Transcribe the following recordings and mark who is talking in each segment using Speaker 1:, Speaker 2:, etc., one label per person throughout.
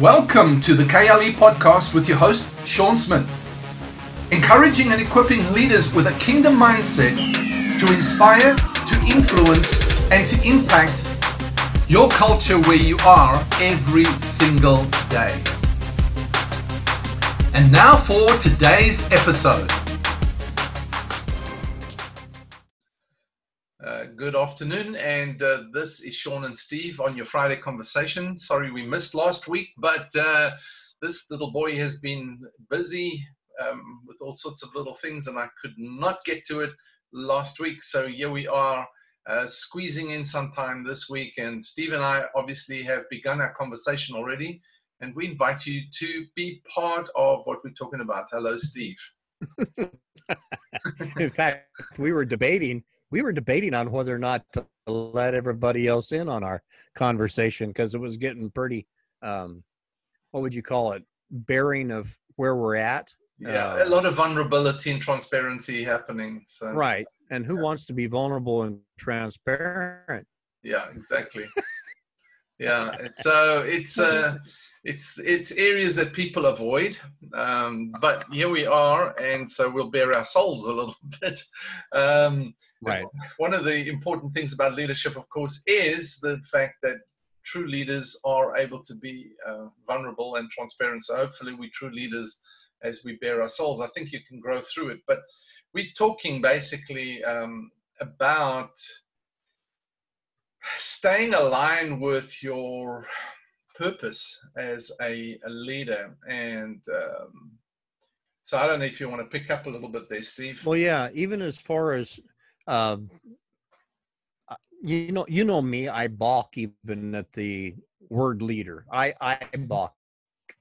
Speaker 1: Welcome to the KLE podcast with your host, Sean Smith. Encouraging and equipping leaders with a kingdom mindset to inspire, to influence, and to impact your culture where you are every single day. And now for today's episode. Good afternoon, and uh, this is Sean and Steve on your Friday conversation. Sorry we missed last week, but uh, this little boy has been busy um, with all sorts of little things, and I could not get to it last week. So here we are, uh, squeezing in some time this week. And Steve and I obviously have begun our conversation already, and we invite you to be part of what we're talking about. Hello, Steve.
Speaker 2: in fact, we were debating we were debating on whether or not to let everybody else in on our conversation because it was getting pretty um, what would you call it baring of where we're at
Speaker 1: yeah uh, a lot of vulnerability and transparency happening so.
Speaker 2: Right and who yeah. wants to be vulnerable and transparent?
Speaker 1: Yeah exactly. Yeah so it's uh it's it's areas that people avoid um, but here we are and so we'll bare our souls a little bit. Um,
Speaker 2: right.
Speaker 1: one of the important things about leadership of course is the fact that true leaders are able to be uh, vulnerable and transparent. So hopefully we true leaders as we bare our souls. I think you can grow through it but we're talking basically um, about staying aligned with your purpose as a, a leader. And um, so I don't know if you want to pick up a little bit there, Steve.
Speaker 2: Well, yeah, even as far as um, uh, you know, you know me, I balk even at the word leader. I I balk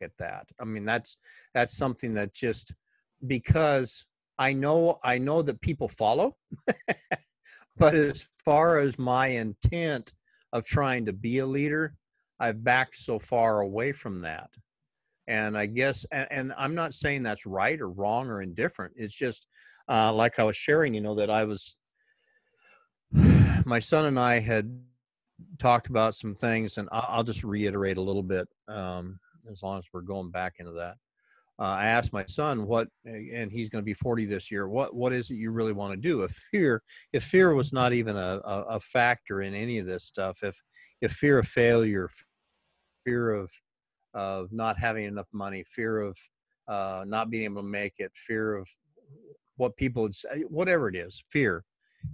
Speaker 2: at that. I mean, that's that's something that just because I know I know that people follow, but as far as my intent of trying to be a leader, I've backed so far away from that. And I guess, and, and I'm not saying that's right or wrong or indifferent. It's just uh, like I was sharing, you know, that I was, my son and I had talked about some things, and I'll, just reiterate a little bit um, as long as we're going back into that. Uh, I asked my son what, and he's going to be 40 this year. What what is it you really want to do? If fear, if fear was not even a, a, a factor in any of this stuff, if if fear of failure, fear of of not having enough money, fear of uh, not being able to make it, fear of what people would say, whatever it is, fear.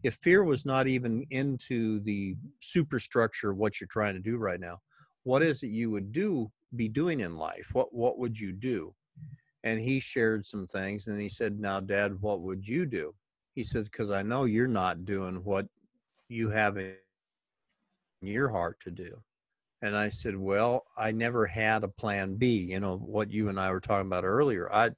Speaker 2: If fear was not even into the superstructure of what you're trying to do right now, what is it you would do be doing in life? What what would you do? And he shared some things, and he said, "Now, Dad, what would you do?" He said, "Because I know you're not doing what you have in your heart to do." And I said, well, I never had a plan B. You know, what you and I were talking about earlier. I,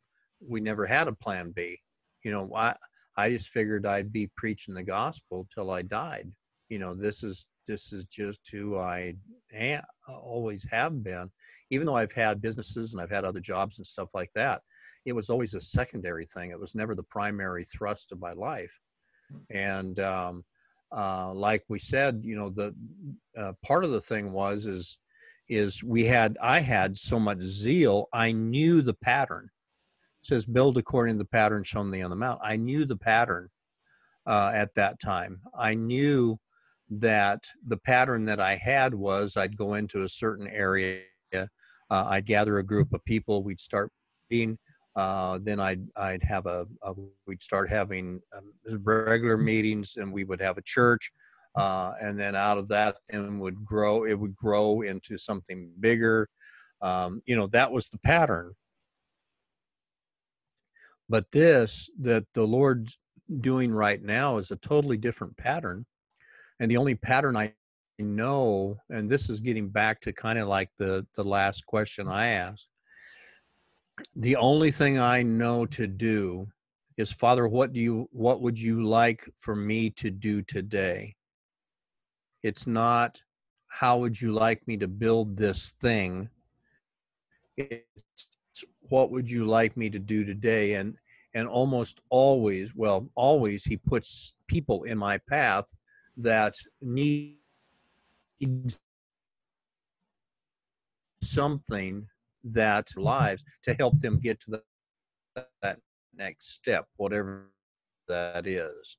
Speaker 2: we never had a plan B. You know, I, I just figured I'd be preaching the gospel till I died. You know, this is, this is just who I ha- always have been. Even though I've had businesses and I've had other jobs and stuff like that, it was always a secondary thing. It was never the primary thrust of my life. And, um, uh, like we said, you know, the uh, part of the thing was is is we had I had so much zeal. I knew the pattern. It says build according to the pattern shown thee on the mount. I knew the pattern uh, at that time. I knew that the pattern that I had was I'd go into a certain area, uh, I'd gather a group of people, we'd start being uh, then I'd I'd have a, a we'd start having um, regular meetings, and we would have a church, uh, and then out of that, then would grow. It would grow into something bigger. Um, you know, that was the pattern. But this that the Lord's doing right now is a totally different pattern, and the only pattern I know, and this is getting back to kind of like the the last question I asked the only thing I know to do is Father, what do you what would you like for me to do today? It's not how would you like me to build this thing? It's what would you like me to do today? And and almost always, well, always he puts people in my path that need something that lives to help them get to the, that next step, whatever that is.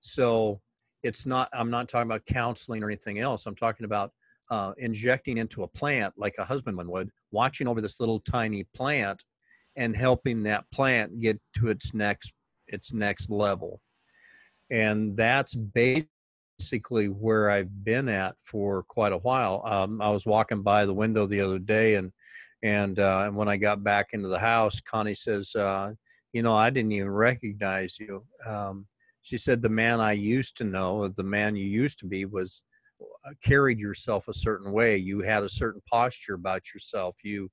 Speaker 2: So it's not, I'm not talking about counseling or anything else. I'm talking about uh, injecting into a plant like a husbandman would, watching over this little tiny plant and helping that plant get to its next its next level. And that's basically where I've been at for quite a while. Um, I was walking by the window the other day, and and uh, when I got back into the house, Connie says, uh, "You know, I didn't even recognize you." Um, she said, "The man I used to know, the man you used to be, was uh, carried yourself a certain way. You had a certain posture about yourself. You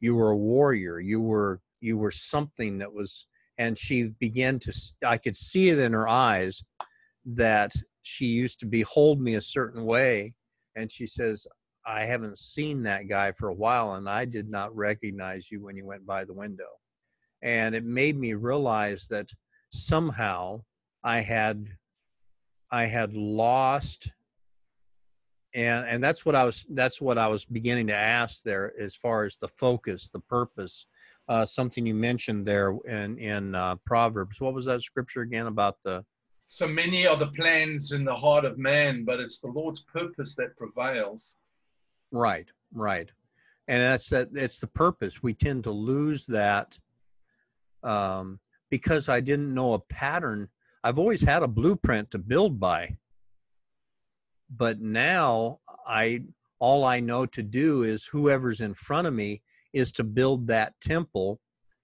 Speaker 2: you were a warrior. You were you were something that was." And she began to. I could see it in her eyes that she used to behold me a certain way, and she says, I haven't seen that guy for a while, and I did not recognize you when you went by the window. And it made me realize that somehow I had I had lost and and that's what I was that's what I was beginning to ask there as far as the focus, the purpose. Uh, something you mentioned there in in uh, Proverbs. What was that scripture again about the?
Speaker 1: So many are the plans in the heart of man, but it's the Lord's purpose that prevails.
Speaker 2: Right, right. And that's that it's the purpose. We tend to lose that um, because I didn't know a pattern. I've always had a blueprint to build by. But now I all I know to do is whoever's in front of me is to build that temple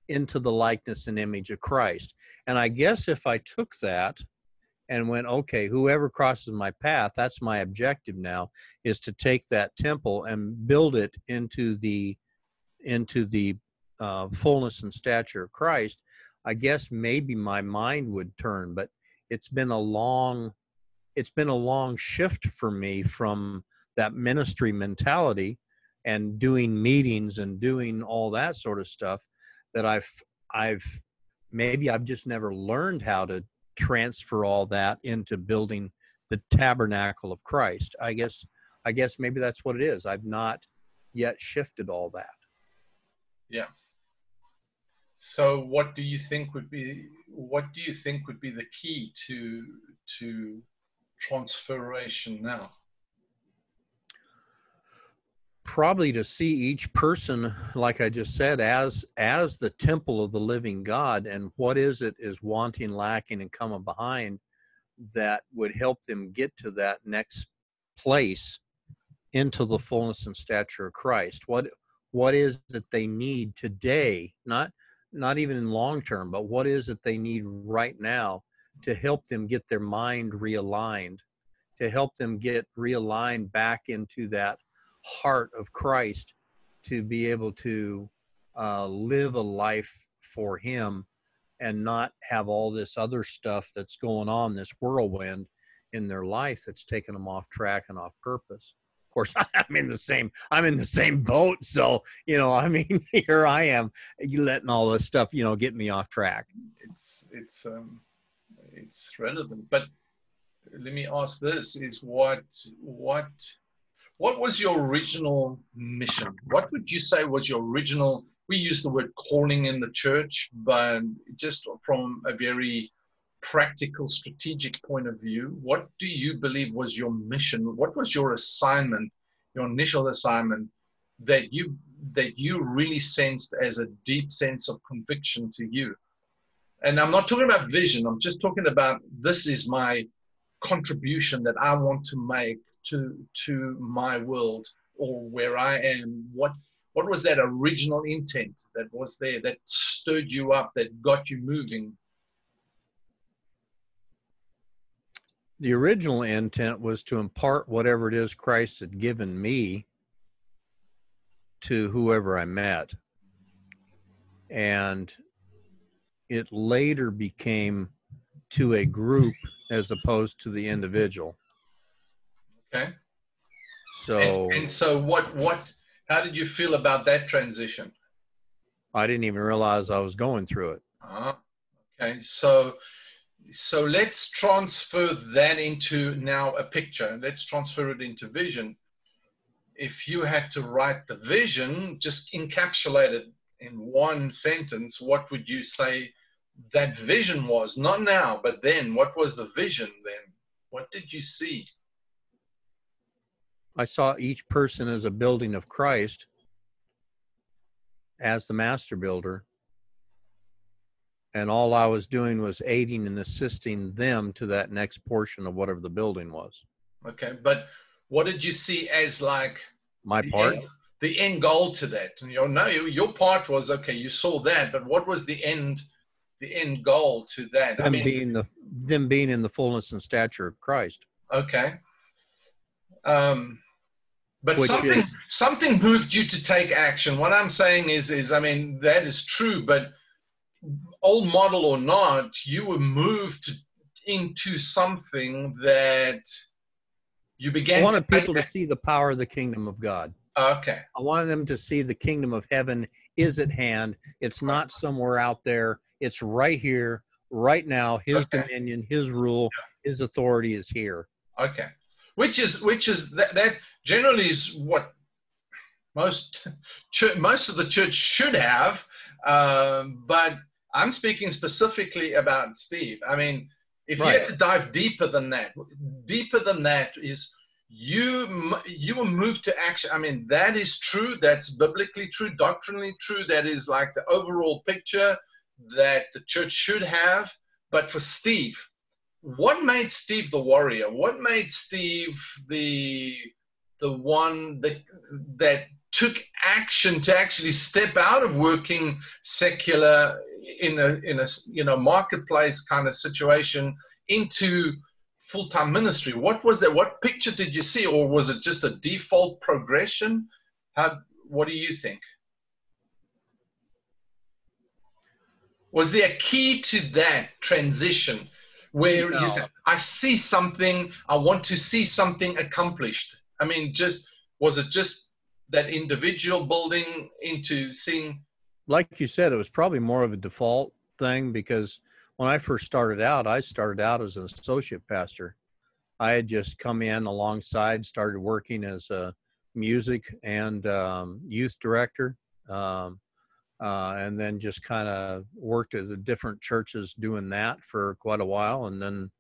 Speaker 2: into the likeness and image of Christ. And I guess if I took that and went, okay, whoever crosses my path, that's my objective now, is to take that temple and build it into the into the uh, fullness and stature of Christ. I guess maybe my mind would turn, but it's been a long it's been a long shift for me from that ministry mentality and doing meetings and doing all that sort of stuff that I've I've maybe I've just never learned how to transfer all that into building the tabernacle of Christ. I guess I guess maybe that's what it is. I've not yet shifted all that.
Speaker 1: Yeah. So what do you think would be what do you think would be the key to to transferation now?
Speaker 2: Probably to see each person like i just said as as the temple of the living god and what is it is wanting lacking and coming behind that would help them get to that next place into the fullness and stature of christ. What what is that they need today? Not not even in long term but what is it they need right now to help them get their mind realigned to help them get realigned back into that heart of Christ to be able to uh, live a life for Him and not have all this other stuff that's going on, this whirlwind in their life that's taking them off track and off purpose. Of course, I'm in the same I'm in the same boat, so you know, I mean, here I am, letting all this stuff, you know, get me off track.
Speaker 1: It's it's um, it's relevant, but let me ask this: Is what what what was your original mission? What would you say was your original? We use the word calling in the church, but just from a very practical, strategic point of view, what do you believe was your mission? What was your assignment, your initial assignment that you that you really sensed as a deep sense of conviction to you? And I'm not talking about vision. I'm just talking about this is my contribution that I want to make to to my world or where I am? What what was that original intent that was there that stirred you up, that got you moving?
Speaker 2: The original intent was to impart whatever it is Christ had given me to whoever I met. And it later became to a group as opposed to the individual.
Speaker 1: Okay.
Speaker 2: So
Speaker 1: and, and so what what how did you feel about that transition?
Speaker 2: I didn't even realize I was going through it.
Speaker 1: Uh, okay, so so let's transfer that into now a picture. Let's transfer it into vision. if you had to write the vision, just encapsulate it in one sentence, what would you say that vision was? Not now, but then. What was the vision then? What did you see?
Speaker 2: I saw each person as a building of Christ as the master builder. And all I was doing was aiding and assisting them to that next portion of whatever the building was.
Speaker 1: Okay, but what did you see as like
Speaker 2: My part,
Speaker 1: end, the end goal to that? And you know, no, your part was okay. You saw that, but what was the end? The end goal to that?
Speaker 2: them being the them being in the fullness and stature of Christ.
Speaker 1: Okay. Um, but
Speaker 2: Which
Speaker 1: something
Speaker 2: is-
Speaker 1: something moved you to take action. What I'm saying is, is I mean that is true, but old model or not, you were moved to, into something that you began.
Speaker 2: I wanted
Speaker 1: to
Speaker 2: people to see the power of the kingdom of God.
Speaker 1: Okay.
Speaker 2: I wanted them to see the kingdom of heaven is at hand. It's not somewhere out there. It's right here, right now. His
Speaker 1: Okay.
Speaker 2: dominion, his rule, his authority is here.
Speaker 1: Okay. Which is which is that, that generally is what most church, most of the church should have. Um, but I'm speaking specifically about Steve. I mean, if you had to dive deeper than that, deeper than that is you you were moved to action. I mean, that is true. That's biblically true, doctrinally true. That is like the overall picture that the church should have. But for Steve, what made Steve the warrior? What made Steve the the one that that took action to actually step out of working secular in a in a you know marketplace kind of situation into full time ministry? What was that? What picture did you see, or was it just a default progression? How? What do you think? Was there a key to that transition where you said, I see something, I want to see something accomplished? I mean, just was it just that individual building into seeing?
Speaker 2: Like you said, it was probably more of a default thing because when I first started out, I started out as an associate pastor. I had just come in alongside, started working as a music and um, youth director, um, uh, and then just kind of worked at the different churches doing that for quite a while, and then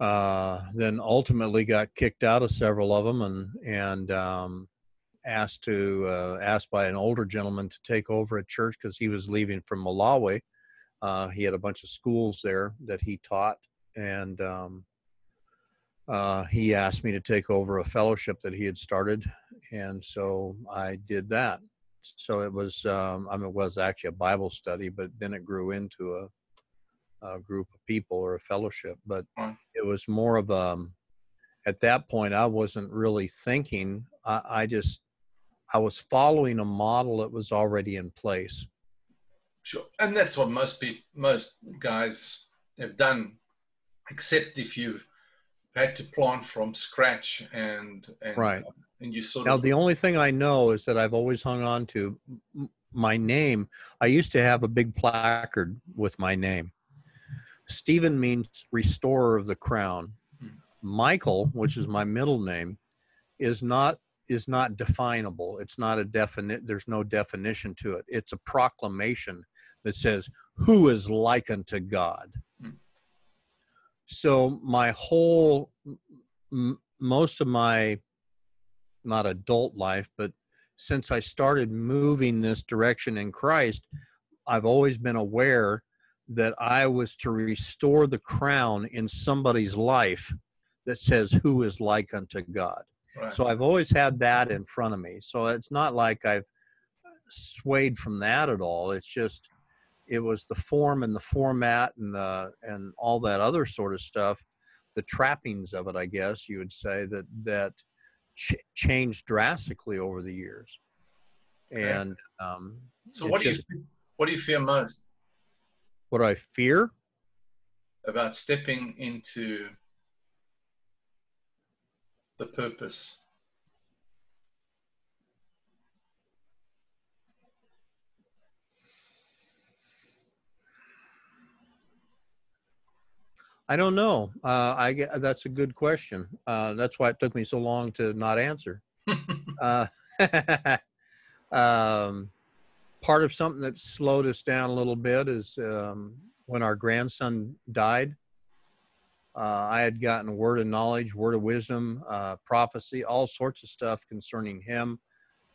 Speaker 2: uh, then ultimately got kicked out of several of them, and and um, asked to uh, asked by an older gentleman to take over a church because he was leaving from Malawi. Uh, he had a bunch of schools there that he taught, and um, uh, he asked me to take over a fellowship that he had started, and so I did that. So it was, um, I mean, it was actually a Bible study, but then it grew into a, a group of people or a fellowship. But it was more of a, at that point, I wasn't really thinking. I, I just, I was following a model that was already in place.
Speaker 1: Sure, and that's what most people, most guys have done, except if you've had to plant from scratch and and
Speaker 2: Right.
Speaker 1: And you sort
Speaker 2: Now,
Speaker 1: of
Speaker 2: the only thing I know is that I've always hung on to my name. I used to have a big placard with my name. Stephen means restorer of the crown.
Speaker 1: Hmm.
Speaker 2: Michael, which is my middle name, is not is not definable. It's not a definite. There's no definition to it. It's a proclamation that says, "Who is like unto God."
Speaker 1: Hmm.
Speaker 2: So my whole, m- most of my not adult life, but since I started moving this direction in Christ, I've always been aware that I was to restore the crown in somebody's life that says, Who is like unto God?
Speaker 1: right.
Speaker 2: So I've always had that in front of me. So it's not like I've swayed from that at all. It's just, it was the form and the format and the and all that other sort of stuff, the trappings of it, I guess you would say that that ch- changed drastically over the years. And um,
Speaker 1: so what do you
Speaker 2: just-
Speaker 1: what do you fear most
Speaker 2: what do I fear?
Speaker 1: about stepping into the purpose?
Speaker 2: I don't know. Uh, I get, that's a good question. Uh, that's why it took me so long to not answer. uh, um, part of something that slowed us down a little bit is um, when our grandson died. Uh, I had gotten word of knowledge, word of wisdom, uh, prophecy, all sorts of stuff concerning him.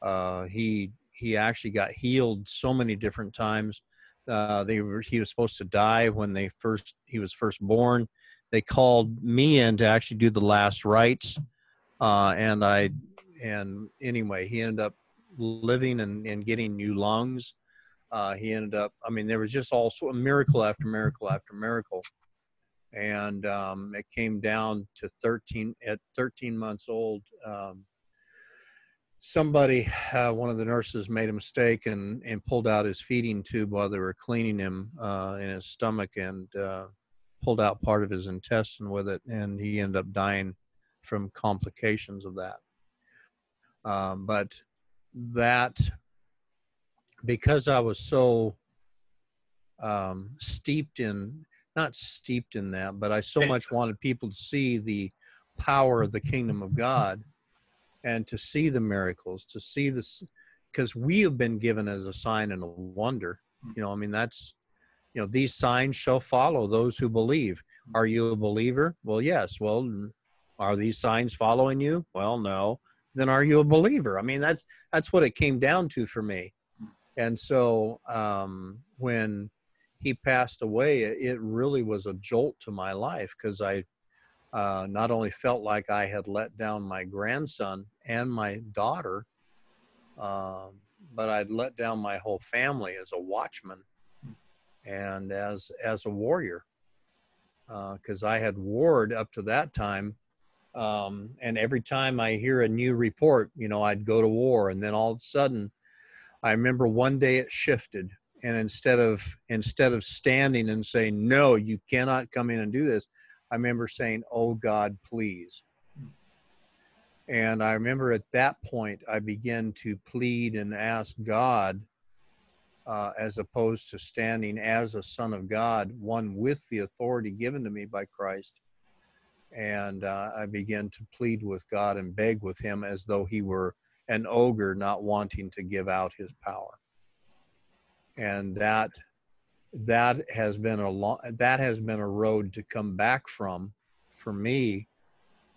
Speaker 2: Uh, he he actually got healed so many different times. Uh, they were he was supposed to die when they first he was first born. They called me in to actually do the last rites, uh, and I and anyway he ended up living and, and getting new lungs. Uh, he ended up. I mean, there was just all sort of miracle after miracle after miracle and um, it came down to 13 at 13 months old um, somebody uh, one of the nurses made a mistake and, and pulled out his feeding tube while they were cleaning him uh, in his stomach and uh, pulled out part of his intestine with it and he ended up dying from complications of that. Um, but that because i was so um, steeped in not steeped in that, but I so much wanted people to see the power of the kingdom of God and to see the miracles, to see this, because we have been given as a sign and a wonder. Hmm. You know, I mean, that's, you know, these signs shall follow those who believe. Hmm. Are you a believer? Well, yes. Well, are these signs following you? Well, no. Then are you a believer? I mean, that's that's what it came down to for me. Hmm. And so um, when he passed away, it really was a jolt to my life because I uh, not only felt like I had let down my grandson and my daughter, uh, but I'd let down my whole family as a watchman and as as a warrior because uh, I had warred up to that time. Um, and every time I hear a new report, you know, I'd go to war, and then all of a sudden, I remember one day it shifted and instead of instead of standing and saying no you cannot come in and do this i remember saying oh god please. And i remember at that point i began to plead and ask god uh, as opposed to standing as a son of god one with the authority given to me by christ. And uh, i began to plead with god and beg with him as though he were an ogre not wanting to give out his power. And that that has been a long that has been a road to come back from for me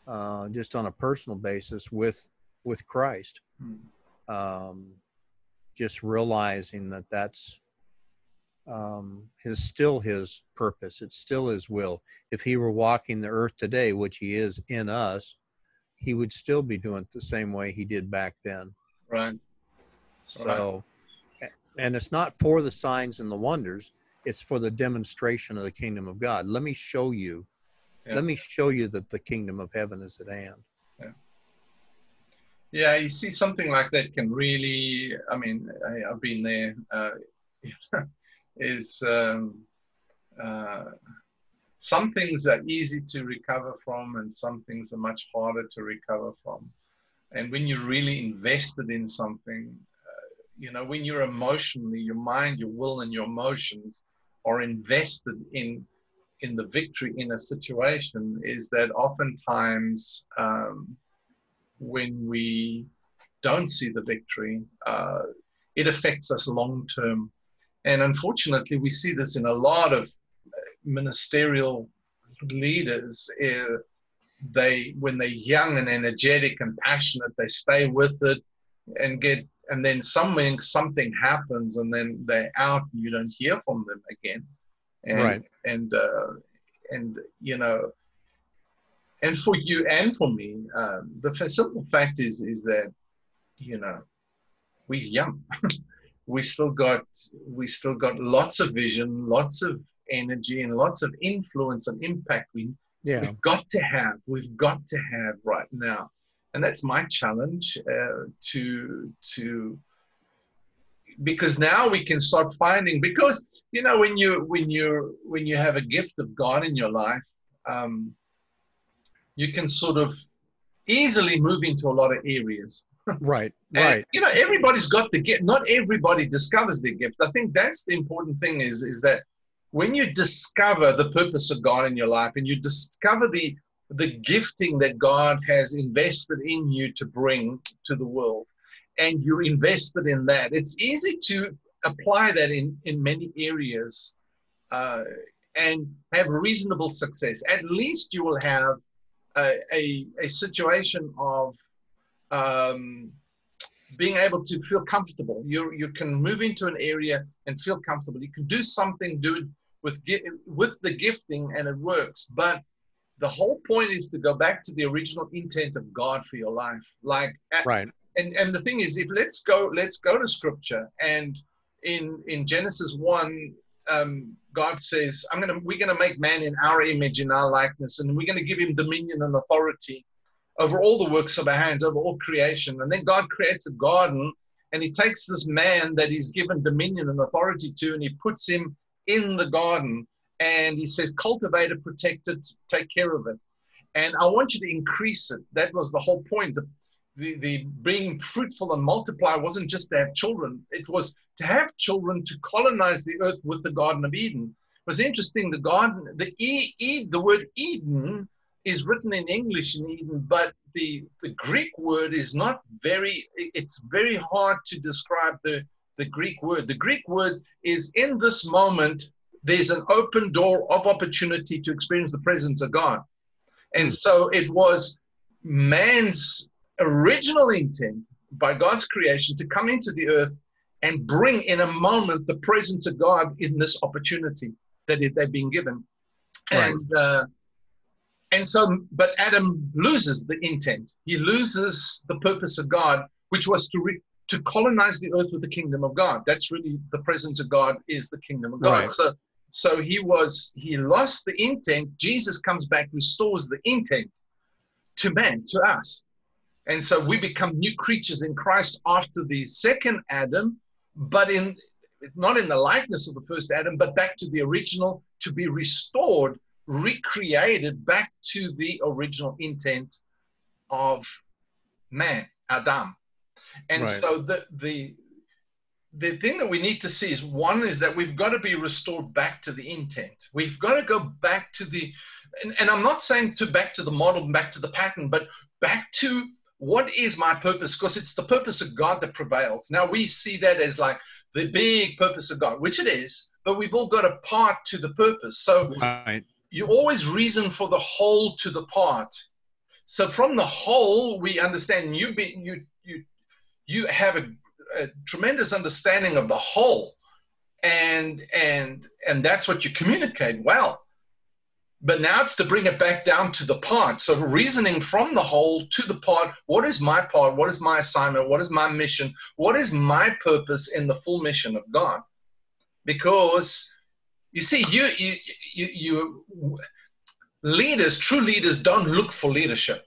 Speaker 2: uh, just on a personal basis with with christ. Hmm. um, just realizing that that's um, his still his purpose. It's still his will. If he were walking the earth today which he is in us he would still be doing it the same way he did back then.
Speaker 1: Right.
Speaker 2: So and it's not for the signs and the wonders it's for the demonstration of the kingdom of god. Let me show you yeah. let me show you that the kingdom of heaven is at hand.
Speaker 1: Yeah. Yeah you see something like that can really i mean I, have been there uh, is um, uh, some things are easy to recover from and some things are much harder to recover from. And when you're really invested in something you know when you're emotionally your mind your will and your emotions are invested in in the victory in a situation is that oftentimes um, when we don't see the victory uh, it affects us long term and unfortunately we see this in a lot of ministerial leaders uh, they when they're young and energetic and passionate they stay with it and get and then something something happens and then they're out and you don't hear from them again and right. and uh, and you know and for you and for me um, the simple fact is is that you know we're young we still got we still got lots of vision lots of energy and lots of influence and impact we yeah. we've got to have we've got to have right now and that's my challenge uh, to to because now we can start finding because you know when you when you when you have a gift of God in your life, um, you can sort of easily move into a lot of areas.
Speaker 2: Right, and, right.
Speaker 1: You know, everybody's got the gift. Not everybody discovers their gift. I think that's the important thing. Is is that when you discover the purpose of God in your life and you discover the the gifting that God has invested in you to bring to the world, and you're invested in that. It's easy to apply that in, in many areas uh, and have reasonable success. At least you will have a, a, a situation of um, being able to feel comfortable. You, you can move into an area and feel comfortable. You can do something do with, with the gifting and it works. But the whole point is to go back to the original intent of God for your life. Like,
Speaker 2: right.
Speaker 1: And, and the thing is, if let's go, let's go to scripture and in, in Genesis 1, um, God says, "I'm gonna, we're gonna make man in our image, in our likeness, and we're gonna give him dominion and authority over all the works of our hands, over all creation." And then God creates a garden, and He takes this man that He's given dominion and authority to, and He puts him in the garden, and He says, "Cultivate it, protect it, take care of it." And I want you to increase it. That was the whole point. The, the, the being fruitful and multiply wasn't just to have children, it was to have children to colonize the earth with the Garden of Eden. It was interesting, the garden, the, e, e, the word Eden is written in English in Eden, but the, the Greek word is not very, it's very hard to describe the, the Greek word. The Greek word is in this moment, there's an open door of opportunity to experience the presence of God. And so it was man's original intent by God's creation to come into the earth and bring in a moment the presence of God in this opportunity that they've been given. Right. And uh, and so, but Adam loses the intent. He loses the purpose of God, which was to re- to colonize the earth with the kingdom of God. That's really the presence of God is the kingdom of God. Right. So so he was he lost the intent. Jesus comes back, restores the intent to man, to us. And so we become new creatures in Christ after the second Adam, but in not in the likeness of the first Adam, but back to the original, to be restored, recreated back to the original intent of man, Adam. And right. so the the the thing that we need to see is one is that we've got to be restored back to the intent. We've got to go back to the and, and I'm not saying to back to the model, back to the pattern, but back to what is my purpose? Because it's the purpose of God that prevails. Now we see that as like the big purpose of God, which it is, but we've all got a part to the purpose. So right. you always reason for the whole to the part. So from the whole, we understand you be, you you you have a, a tremendous understanding of the whole, and and and that's what you communicate well. But now it's to bring it back down to the part. So reasoning from the whole to the part. What is my part? What is my assignment? What is my mission? What is my purpose in the full mission of God? Because you see, you you you, you leaders, true leaders, don't look for leadership.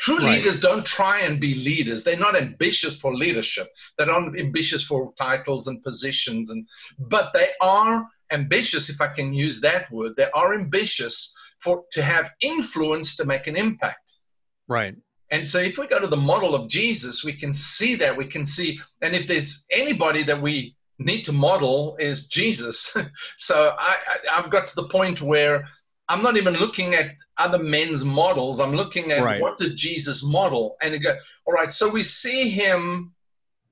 Speaker 1: True right. leaders don't try and be leaders. They're not ambitious for leadership. They're not ambitious for titles and positions, and but they are ambitious, if I can use that word. They are ambitious for to have influence to make an impact.
Speaker 2: Right.
Speaker 1: And so if we go to the model of Jesus, we can see that. We can see, and if there's anybody that we need to model is Jesus. so I, I, have got to the point where I'm not even looking at other men's models. I'm looking at right. what did Jesus model? And it go, all right, so we see him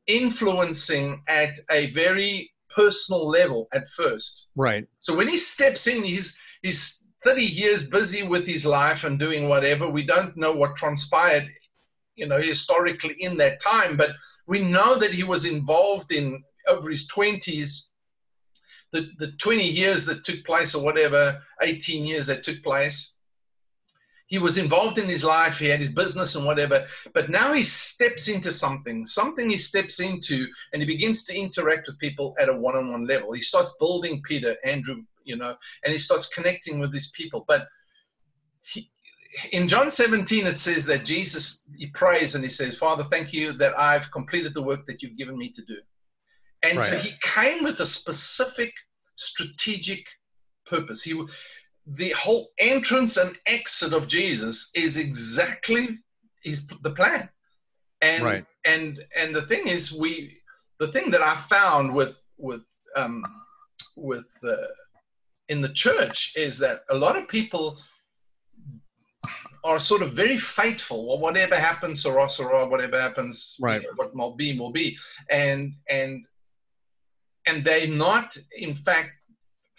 Speaker 1: influencing at a very personal level at first.
Speaker 2: Right.
Speaker 1: So when he steps in, he's he's 30 years busy with his life and doing whatever. We don't know what transpired, you know, historically in that time, but we know that he was involved in over his 20s, the, the 20 years that took place or whatever, 18 years that took place he was involved in his life, he had his business and whatever, but now he steps into something, something he steps into, and he begins to interact with people at a one on one level. He starts building Peter, Andrew, you know, and he starts connecting with these people. But he, in John 17, it says that Jesus, he prays and he says, Father, thank you that I've completed the work that you've given me to do. And right. so he came with a specific strategic purpose. He, the whole entrance and exit of Jesus is exactly is the plan. And right. and and the thing is, we the thing that I found with with um, with uh, in the church is that a lot of people are sort of very faithful. Well, whatever happens, Sarah, Sarah, whatever happens,
Speaker 2: Right.
Speaker 1: you know, what will be, will be. And and and they're not, in fact,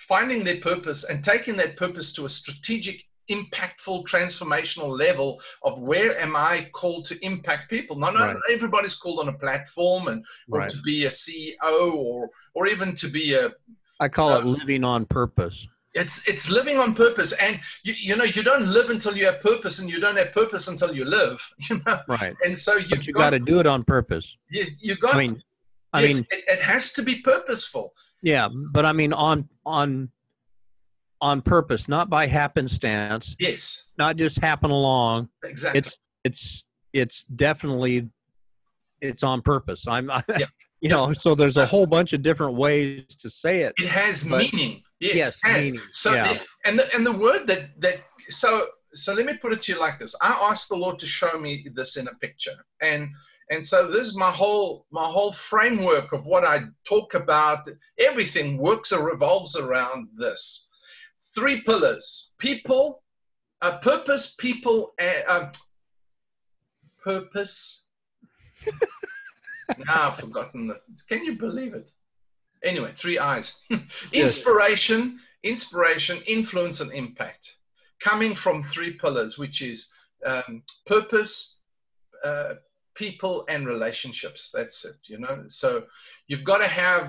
Speaker 1: finding their purpose and taking that purpose to a strategic, impactful, transformational level of where am I called to impact people? Not, not
Speaker 2: Right.
Speaker 1: everybody's called on a platform and or
Speaker 2: Right.
Speaker 1: to be a CEO or or even to be a
Speaker 2: I call it
Speaker 1: Um,
Speaker 2: living on purpose.
Speaker 1: it's it's living on purpose and you, you know you don't live until you have purpose and you don't have purpose until you live you know
Speaker 2: Right.
Speaker 1: and so you've
Speaker 2: But you got to do it on purpose.
Speaker 1: you, you got
Speaker 2: I mean, I mean,
Speaker 1: it, it has to be purposeful
Speaker 2: yeah, but I mean on on on purpose, not by happenstance,
Speaker 1: yes
Speaker 2: not just happen along.
Speaker 1: exactly
Speaker 2: It's it's it's definitely it's on purpose. I'm, I,
Speaker 1: Yeah.
Speaker 2: you
Speaker 1: Yeah.
Speaker 2: know, so there's a whole bunch of different ways to say it.
Speaker 1: it has meaning yes,
Speaker 2: yes,
Speaker 1: it has.
Speaker 2: meaning,
Speaker 1: so
Speaker 2: yeah.
Speaker 1: the, and the, and the word that that so so let me put it to you like this i asked the lord to show me this in a picture and and so this is my whole my whole framework of what i talk about. Everything works or revolves around this. Three pillars. People uh, purpose people and um, purpose. Now i've forgotten the can you believe it? Anyway three eyes inspiration inspiration influence and impact. Coming from three pillars which is um, purpose uh, people and relationships. That's it you know? So you've got to have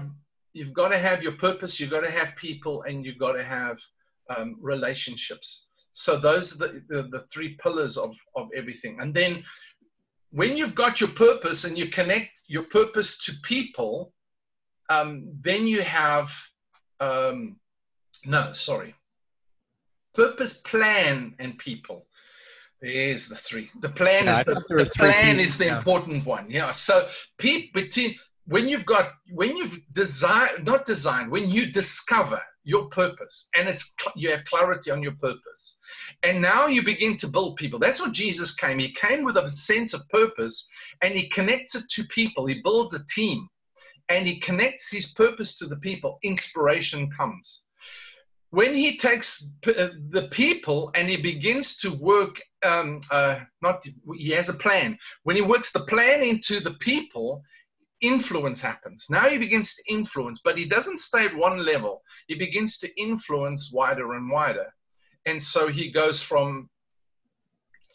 Speaker 1: you've got to have your purpose you've got to have people and you've got to have um, relationships. So those are the, the, the three pillars of, of everything. And then when you've got your purpose and you connect your purpose to people um, then you have um, no sorry. Purpose plan and people there's the three. The plan
Speaker 2: Yeah,
Speaker 1: is the,
Speaker 2: thought there were
Speaker 1: the plan
Speaker 2: pieces,
Speaker 1: is the
Speaker 2: yeah.
Speaker 1: important one yeah. So pe- between when you've got when you've designed not designed when you discover your purpose and it's you have clarity on your purpose and now you begin to build people. That's what jesus came. He came with a sense of purpose and he connects it to people. He builds a team and he connects his purpose to the people. Inspiration comes when he takes uh, the people and he begins to work um, uh, not he has a plan. When he works the plan into the people influence happens. Now he begins to influence but he doesn't stay at one level. He begins to influence wider and wider. And so he goes from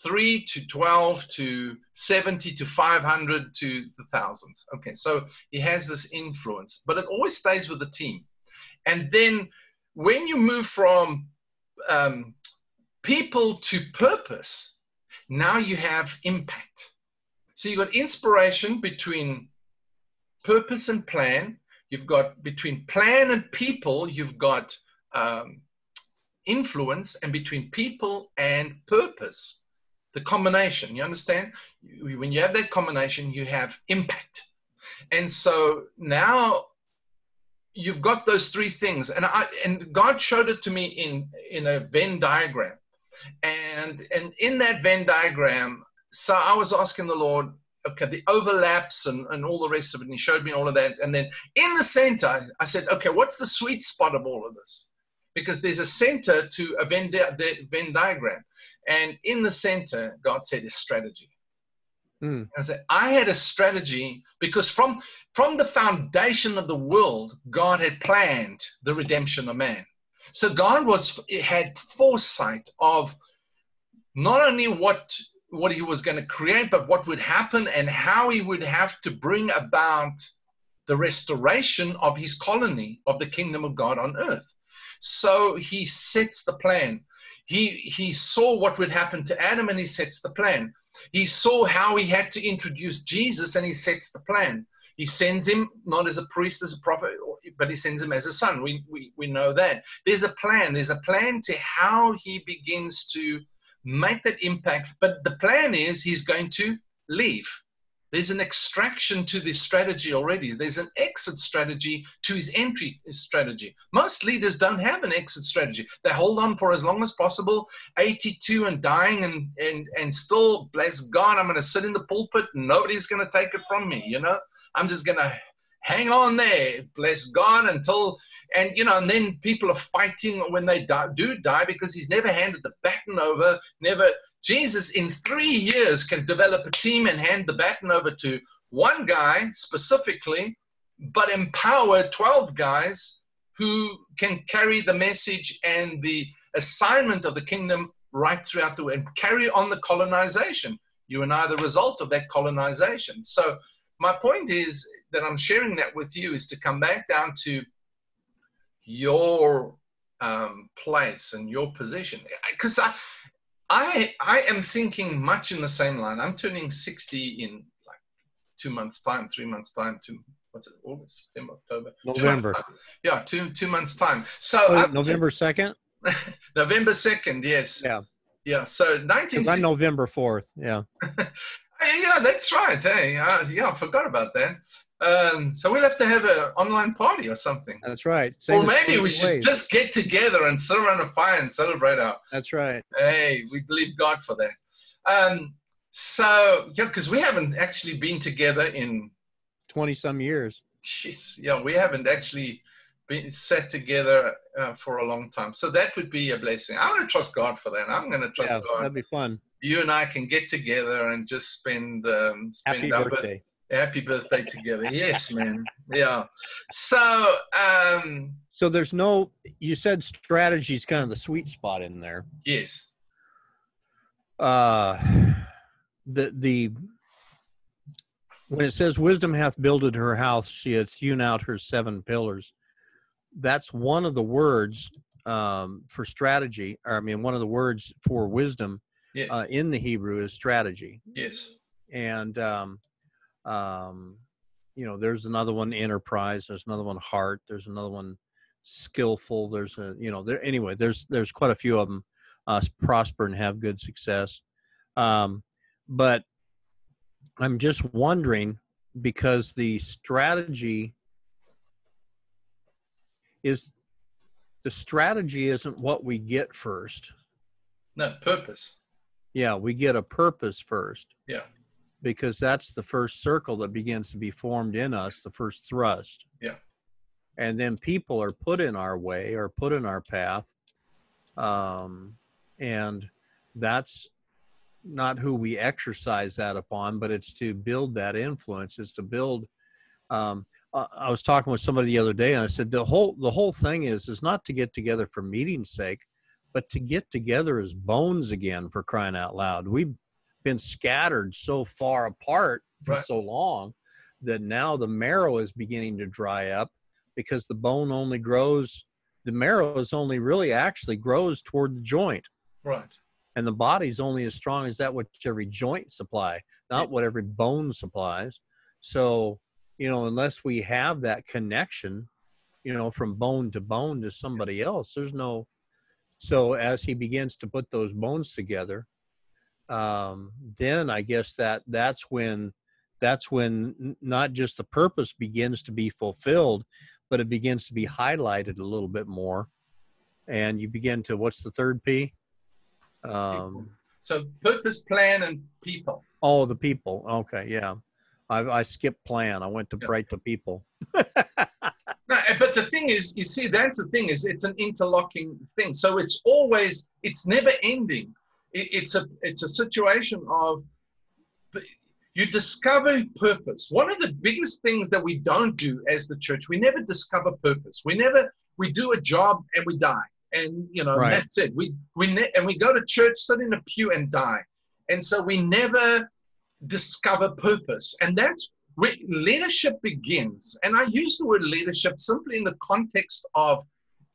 Speaker 1: 3 to 12 to 70 to 500 to the thousands. Okay so he has this influence but it always stays with the team. And then when you move from um, people to purpose now you have impact. So you've got inspiration between purpose and plan. You've got between plan and people you've got um, influence and between people and purpose the combination you understand? When you have that combination you have impact. And so now you've got those three things. And i and god showed it to me in in a venn diagram. And and in that venn diagram so i was asking the lord okay the overlaps and, and all the rest of it. And he showed me all of that. And then in the center i said okay what's the sweet spot of all of this? Because there's a center to a venn, di- venn diagram. And in the center god said is strategy
Speaker 2: Hmm.
Speaker 1: I said, I had a strategy because from from the foundation of the world, God had planned the redemption of man. So God was had foresight of not only what what he was going to create, but what would happen and how he would have to bring about the restoration of his colony of the kingdom of God on earth. So he sets the plan. He he saw what would happen to Adam and he sets the plan. He saw how he had to introduce Jesus and he sets the plan. He sends him not as a priest, as a prophet, but he sends him as a son. We, we, we know that. There's a plan. There's a plan to how he begins to make that impact. But the plan is he's going to leave. There's an extraction to this strategy already. There's an exit strategy to his entry strategy. Most leaders don't have an exit strategy. They hold on for as long as possible 82 and dying and and and still bless god i'm going to sit in the pulpit and nobody's going to take it from me you know i'm just going to hang on there bless god until and you know, and then people are fighting when they die, do die because he's never handed the baton over. Never. Jesus, in three years, can develop a team and hand the baton over to one guy specifically, but empower 12 guys who can carry the message and the assignment of the kingdom right throughout the world and carry on the colonization. You and I are the result of that colonization. So, my point is that I'm sharing that with you is to come back down to your um, place and your position. Because I, I, I am thinking much in the same line. I'm turning 60 in like two months' time, three months' time, two, what's it, August, September, October,
Speaker 2: November.
Speaker 1: Two yeah, two two months' time. So
Speaker 2: November second.
Speaker 1: November second, yes.
Speaker 2: Yeah.
Speaker 1: Yeah. So 19.
Speaker 2: I'm November fourth. Yeah.
Speaker 1: yeah, that's right. Hey, uh, yeah, I forgot about that. Um, so we'll have to have an online party or something.
Speaker 2: That's right.
Speaker 1: Same or maybe we should ways. just get together and sit around a fire and celebrate our.
Speaker 2: That's right.
Speaker 1: Hey, we believe God for that. Um, so yeah, because we haven't actually been together in
Speaker 2: twenty some years.
Speaker 1: Jeez, yeah, we haven't actually been set together uh, for a long time. So that would be a blessing. I'm going to trust God for that. I'm going to trust
Speaker 2: yeah,
Speaker 1: God.
Speaker 2: That'd be fun.
Speaker 1: You and I can get together and just spend um, spend
Speaker 2: Happy our birthday.
Speaker 1: Happy birthday together. Yes, man. Yeah. So, um,
Speaker 2: so there's no. You said strategy is kind of the sweet spot in there.
Speaker 1: Yes.
Speaker 2: Uh, the the when it says wisdom hath builded her house, she hath hewn out her seven pillars. That's one of the words um, for strategy. Or I mean, one of the words for wisdom
Speaker 1: yes.
Speaker 2: uh, in the Hebrew is strategy.
Speaker 1: Yes.
Speaker 2: And um, um, you know, there's another one enterprise. There's another one heart. There's another one skillful. There's a you know there anyway. There's there's quite a few of them uh, prosper and have good success. Um, but I'm just wondering because the strategy is the strategy isn't what we get first.
Speaker 1: No, purpose.
Speaker 2: Yeah, we get a purpose first.
Speaker 1: Yeah.
Speaker 2: Because that's the first circle that begins to be formed in us, the first thrust.
Speaker 1: Yeah.
Speaker 2: And then people are put in our way or put in our path. Um, and that's not who we exercise that upon, but it's to build that influence. It's to build. Um, I was talking with somebody the other day, and I said the whole the whole thing is is not to get together for meeting's sake, but to get together as bones again for crying out loud. We've been scattered so far apart for right. so long that now the marrow is beginning to dry up because the bone only grows. The marrow is only really actually grows toward the joint.
Speaker 1: Right
Speaker 2: and the body's only as strong as that which every joint supply not what every bone supplies so you know unless we have that connection you know from bone to bone to somebody else there's no so as he begins to put those bones together um, then i guess that that's when that's when not just the purpose begins to be fulfilled but it begins to be highlighted a little bit more and you begin to what's the third p
Speaker 1: um, so purpose, plan, and people.
Speaker 2: Oh, the people. Okay, yeah. I, I skipped plan. I went to yeah. right to people.
Speaker 1: no, but the thing is, you see, that's the thing is, it's an interlocking thing. So it's always, it's never ending. It, it's a, it's a situation of you discover purpose. One of the biggest things that we don't do as the church, we never discover purpose. We never, we do a job and we die and you know right. that's it. We we ne- and we go to church, sit in a pew, and die, and so we never discover purpose, and that's where leadership begins. And I use the word leadership simply in the context of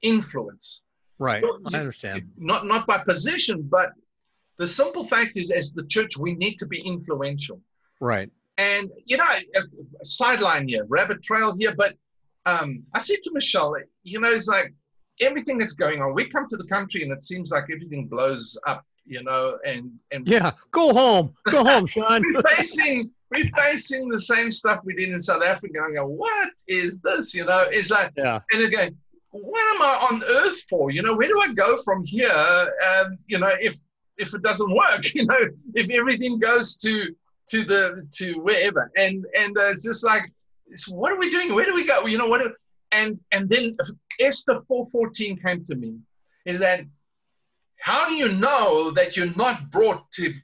Speaker 1: influence.
Speaker 2: Right, so I understand.
Speaker 1: Not not by position, but the simple fact is, as the church, we need to be influential.
Speaker 2: Right.
Speaker 1: And you know, sideline here, rabbit trail here, but um, I said to Michelle, you know, it's like everything that's going on. We come to the country and it seems like everything blows up, you know, and and
Speaker 2: yeah, go home, go home, Sean.
Speaker 1: we're facing we're facing the same stuff we did in South Africa. I go, what is this? You know, it's like,
Speaker 2: yeah,
Speaker 1: and again, what am I on earth for? You know, where do I go from here? Um, you know, if if it doesn't work, you know, if everything goes to to the to wherever, and and uh, it's just like, it's, what are we doing? Where do we go? You know, what? and and then Esther 4:14 came to me is that how do you know that you're not brought to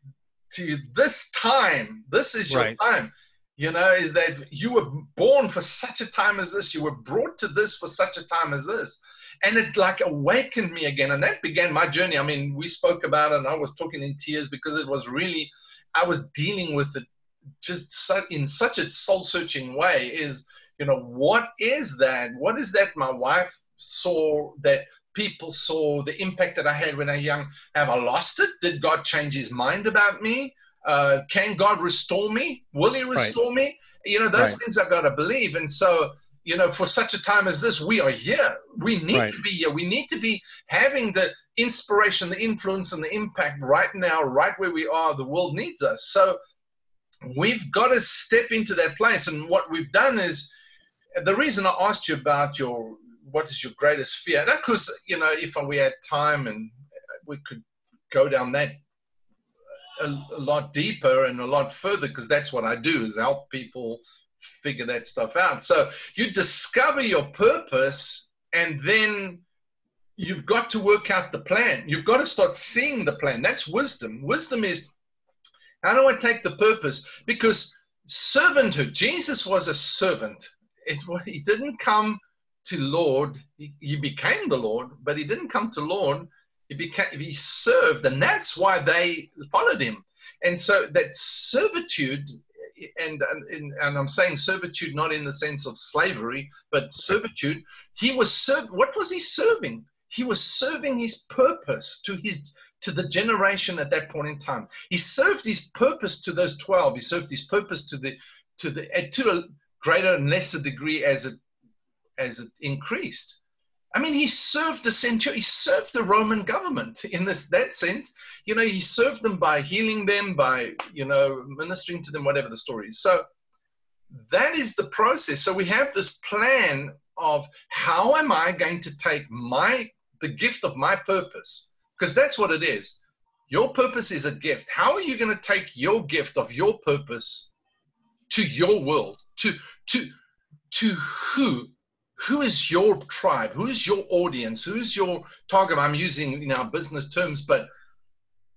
Speaker 1: to this time? This is your
Speaker 2: Right.
Speaker 1: time. You know, is that you were born for such a time as this. You were brought to this for such a time as this. And it like awakened me again. And that began my journey. I mean, we spoke about it and I was talking in tears because it was really, I was dealing with it just su- in such a soul searching way is, you know, what is that? What is that my wife saw that people saw the impact that I had when I was young? Have I lost it? Did God change his mind about me? Uh, can God restore me? Will he restore me? You know, those
Speaker 2: Right.
Speaker 1: things I've got to believe. And so, you know, for such a time as this, we are here. We need
Speaker 2: Right.
Speaker 1: to be here. We need to be having the inspiration, the influence, and the impact right now, right where we are. The world needs us. So we've got to step into that place. And what we've done is the reason I asked you about your what is your greatest fear? Not because you know if we had time and we could go down that a, a lot deeper and a lot further because that's what I do is help people figure that stuff out. So you discover your purpose and then you've got to work out the plan. You've got to start seeing the plan. That's wisdom. Wisdom is how do I take the purpose? Because servanthood, Jesus was a servant. It, he didn't come to Lord, he, he became the Lord, but he didn't come to Lord. He became he served, and that's why they followed him. And so that servitude, and and, and I'm saying servitude not in the sense of slavery, but servitude. He was served. What was he serving? He was serving his purpose to his to the generation at that point in time. He served his purpose to those twelve. He served his purpose to the to the to a greater and lesser degree as it as it increased. I mean, he served the century, he served the Roman government in this that sense. You know, he served them by healing them, by you know, ministering to them, whatever the story is. So that is the process. So we have this plan of how am I going to take my the gift of my purpose? Because that's what it is. Your purpose is a gift. How are you going to take your gift of your purpose to your world? To to to who? Who is your tribe? Who is your audience? Who is your target? I'm using you know business terms, but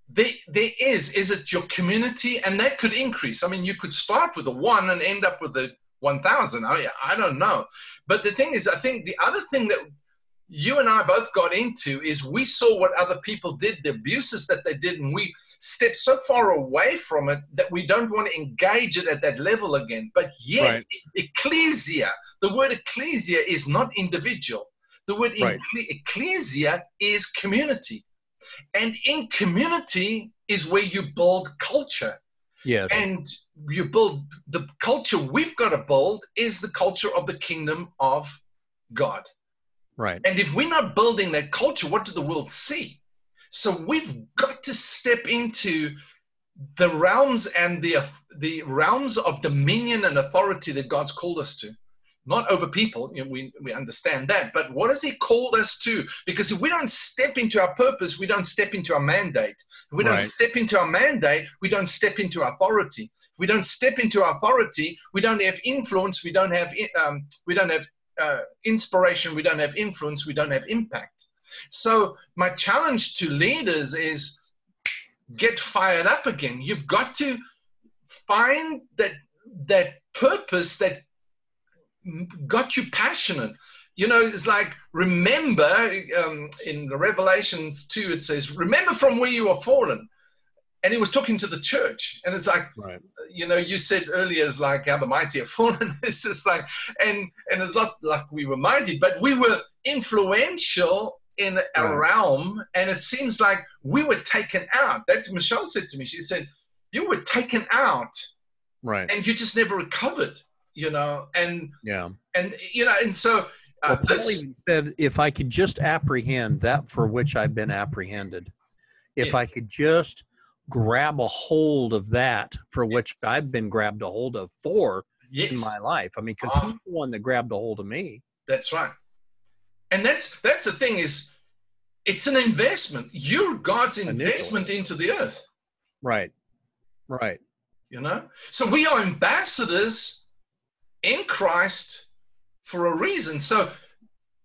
Speaker 1: there, there is. Is it your community? And that could increase. I mean, you could start with a one and end up with a 1,000. I, I don't know. But the thing is, I think the other thing that you and I both got into is we saw what other people did, the abuses that they did, and we stepped so far away from it that we don't want to engage it at that level again. But yet,
Speaker 2: Right.
Speaker 1: ecclesia, the word ecclesia is not individual. The word
Speaker 2: Right.
Speaker 1: ecclesia is community. And in community is where you build culture
Speaker 2: Yes.
Speaker 1: and you build the culture we've got to build is the culture of the kingdom of God.
Speaker 2: right.
Speaker 1: And if we're not building that culture, what do the world see? So we've got to step into the realms and the the realms of dominion and authority that God's called us to. Not over people, you know, we, we understand that, but what has He called us to? Because if we don't step into our purpose, we don't step into our mandate. If we don't step into our mandate, we don't step into authority. If we don't step into authority, we don't have influence, we don't have um, we don't have uh, inspiration, we don't have influence, we don't have impact. So my challenge to leaders is get fired up again. You've got to find that that purpose that got you passionate. You know, it's like remember um, in the Revelations 2, it says, remember from where you are fallen. And he was talking to the church. And it's like,
Speaker 2: Right.
Speaker 1: you know, you said earlier is like how the mighty have fallen. It's just like, and and it's not like we were mighty, but we were influential in a
Speaker 2: Right.
Speaker 1: realm, and it seems like we were taken out. That's Michelle said to me. She said, "You were taken out,
Speaker 2: Right.
Speaker 1: and you just never recovered." You know, and
Speaker 2: Yeah.
Speaker 1: and you know, and so uh,
Speaker 2: Well,
Speaker 1: this,
Speaker 2: said, if I could just apprehend that for which I've been apprehended, if
Speaker 1: Yeah.
Speaker 2: I could just grab a hold of that for which I've been grabbed a hold of for
Speaker 1: yes,
Speaker 2: in my life. I mean, because
Speaker 1: Ah.
Speaker 2: he's the one that grabbed a hold of me.
Speaker 1: That's right. And that's that's the thing is it's an investment. You're God's
Speaker 2: Initially.
Speaker 1: investment into the earth,
Speaker 2: Right. Right.
Speaker 1: you know? So we are ambassadors in Christ for a reason. So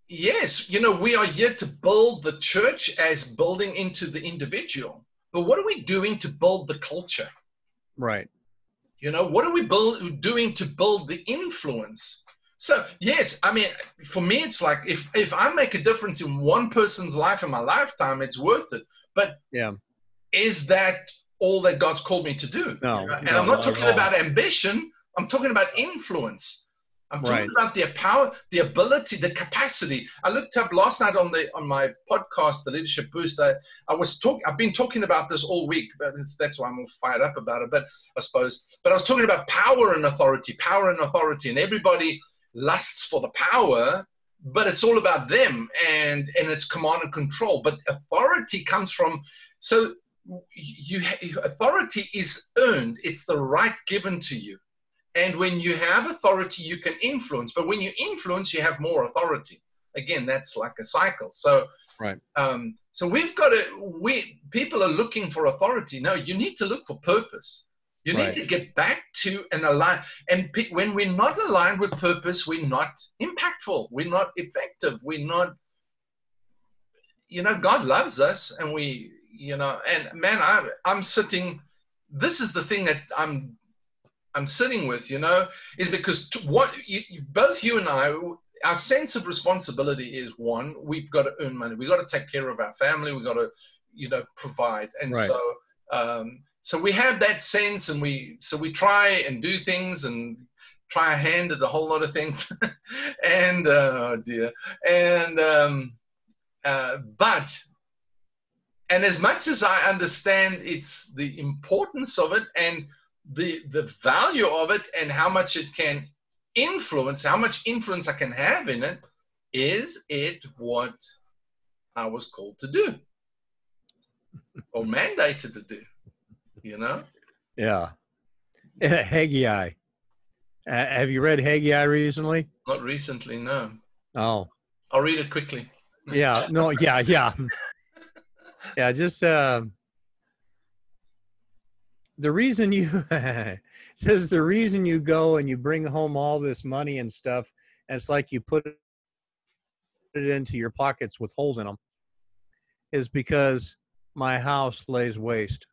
Speaker 1: yes, you know, we are here to build the church as building into the individual. But what are we doing to build the culture?
Speaker 2: Right.
Speaker 1: You know, what are we build, doing to build the influence? So yes, I mean, for me, it's like if if I make a difference in one person's life in my lifetime, it's worth it. But
Speaker 2: yeah,
Speaker 1: is that all that God's called me to do?
Speaker 2: No,
Speaker 1: You know? and
Speaker 2: no,
Speaker 1: I'm not talking
Speaker 2: all.
Speaker 1: about ambition. I'm talking about influence. I'm talking
Speaker 2: Right.
Speaker 1: about the power, the ability, the capacity. I looked up last night on the on my podcast, the Leadership Boost. I, I was talking. I've been talking about this all week, but that's why I'm all fired up about it. But I suppose, but I was talking about power and authority, power and authority, and everybody lusts for the power, but it's all about them and and it's command and control. But authority comes from so you authority is earned. It's the right given to you. And when you have authority, you can influence. But when you influence, you have more authority. Again, that's like a cycle. So,
Speaker 2: Right.
Speaker 1: Um, so we've got to. We people are looking for authority. No, you need to look for purpose. You need
Speaker 2: Right.
Speaker 1: to get back to an align. And pe- when we're not aligned with purpose, we're not impactful. We're not effective. We're not. You know, God loves us, and we. You know, and man, I, I'm sitting. This is the thing that I'm I'm sitting with, you know, is because what you, both you and I, our sense of responsibility is one, we've got to earn money, we've got to take care of our family, we've got to, you know, provide, and
Speaker 2: Right.
Speaker 1: so, um, so we have that sense, and we, so we try and do things and try our hand at a whole lot of things, and uh, oh dear, and um, uh, but. And as much as I understand it's the importance of it and the the value of it and how much it can influence how much influence i can have in it is it what i was called to do or mandated to do you know
Speaker 2: Yeah. Haggai. Uh, have you read Haggai recently?
Speaker 1: not recently no
Speaker 2: Oh,
Speaker 1: i'll read it quickly
Speaker 2: yeah. No, yeah, yeah. Yeah, just um the reason you says the reason you go and you bring home all this money and stuff, and it's like you put it into your pockets with holes in them, is because my house lays waste.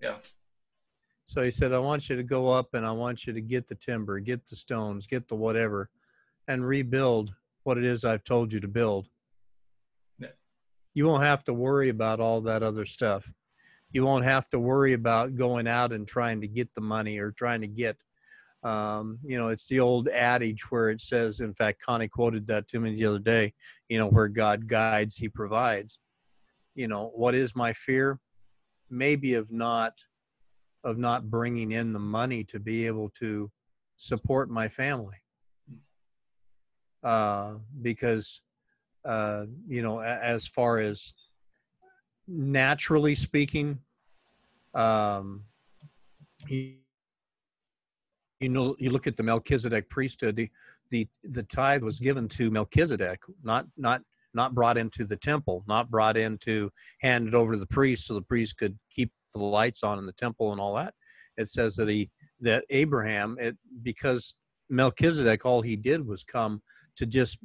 Speaker 1: Yeah.
Speaker 2: So he said, I want you to go up and I want you to get the timber, get the stones, get the whatever, and rebuild what it is I've told you to build.
Speaker 1: Yeah.
Speaker 2: You won't have to worry about all that other stuff. You won't have to worry about going out and trying to get the money or trying to get, um, you know, it's the old adage where it says, in fact, Connie quoted that to me the other day, you know, where God guides, he provides. You know, what is my fear? Maybe of not of not bringing in the money to be able to support my family uh, because uh, you know as far as naturally speaking um, you, you know you look at the melchizedek priesthood the, the the tithe was given to melchizedek not not not brought into the temple not brought into handed over to the priest so the priest could keep the lights on in the temple and all that. It says that he that abraham it because melchizedek all he did was come to just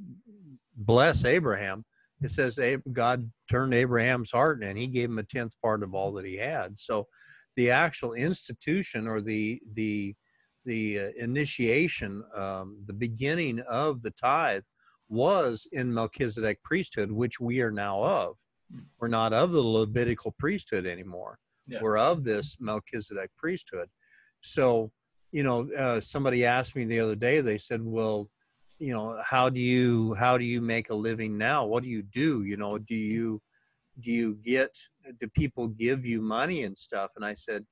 Speaker 2: bless abraham it says god turned abraham's heart and he gave him a tenth part of all that he had. So the actual institution or the the the uh, initiation um, the beginning of the tithe was in melchizedek priesthood which we are now of. We're not of the levitical priesthood anymore.
Speaker 1: Yeah.
Speaker 2: we're of this melchizedek priesthood. So you know uh, somebody asked me the other day they said well you know how do you how do you make a living now? What do you do? You know do you do you get do people give you money and stuff? And i said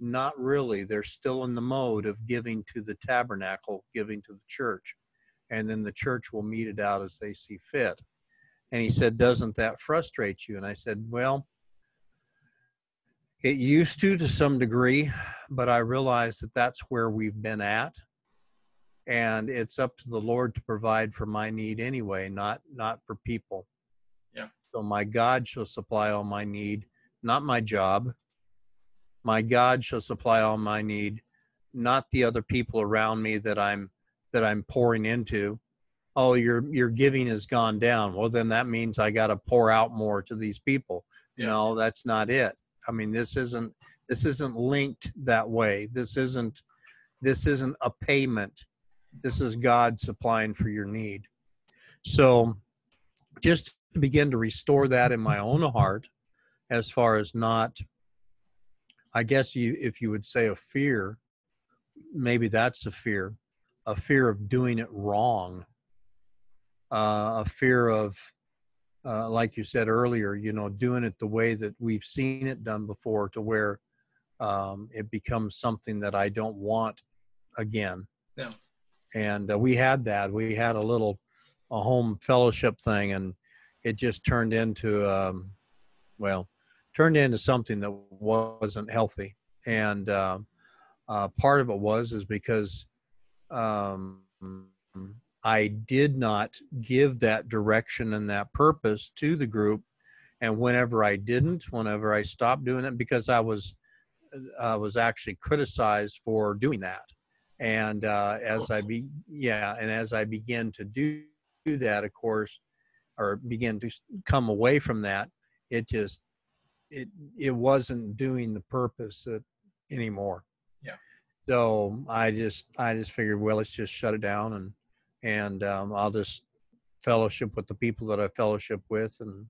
Speaker 2: not really. They're still in the mode of giving to the tabernacle giving to the church and then the church will meet it out as they see fit. And he said doesn't that frustrate you? And i said well it used to to some degree but i realize that that's where we've been at and it's up to the lord to provide for my need anyway not not for people.
Speaker 1: Yeah.
Speaker 2: so my god shall supply all my need not my job. My god shall supply all my need not the other people around me that i'm that i'm pouring into. Oh your your giving has gone down. Well then that means i got to pour out more to these people.
Speaker 1: Yeah.
Speaker 2: no that's not it. I mean this isn't this isn't linked that way. This isn't this isn't a payment this is god supplying for your need so just to begin to restore that in my own heart as far as not i guess you if you would say a fear maybe that's a fear a fear of doing it wrong uh, a fear of uh, like you said earlier you know doing it the way that we've seen it done before to where um, it becomes something that i don't want again
Speaker 1: Yeah.
Speaker 2: And uh, we had that we had a little a home fellowship thing and it just turned into um, well turned into something that wasn't healthy and um, uh, part of it was is because um, I did not give that direction and that purpose to the group. And whenever I didn't, whenever I stopped doing it, because I was, I was actually criticized for doing that. And uh, as I be, yeah, and as I began to do, do that, of course, or begin to come away from that, it just, it it wasn't doing the purpose that anymore.
Speaker 1: Yeah.
Speaker 2: So I just I just figured, well, let's just shut it down and and um, I'll just fellowship with the people that I fellowship with, and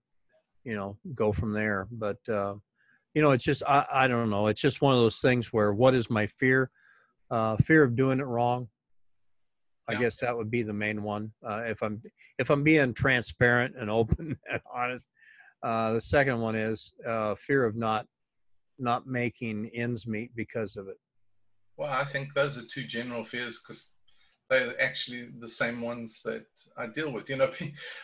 Speaker 2: you know, go from there. But uh, you know, it's just I I don't know. It's just one of those things where what is my fear? Uh, fear of doing it wrong. I
Speaker 1: Yeah.
Speaker 2: guess that would be the main one. Uh, if I'm if I'm being transparent and open and honest. Uh, the second one is uh, fear of not not making ends meet because of it.
Speaker 1: Well, I think those are two general fears because they're actually the same ones that I deal with. You know,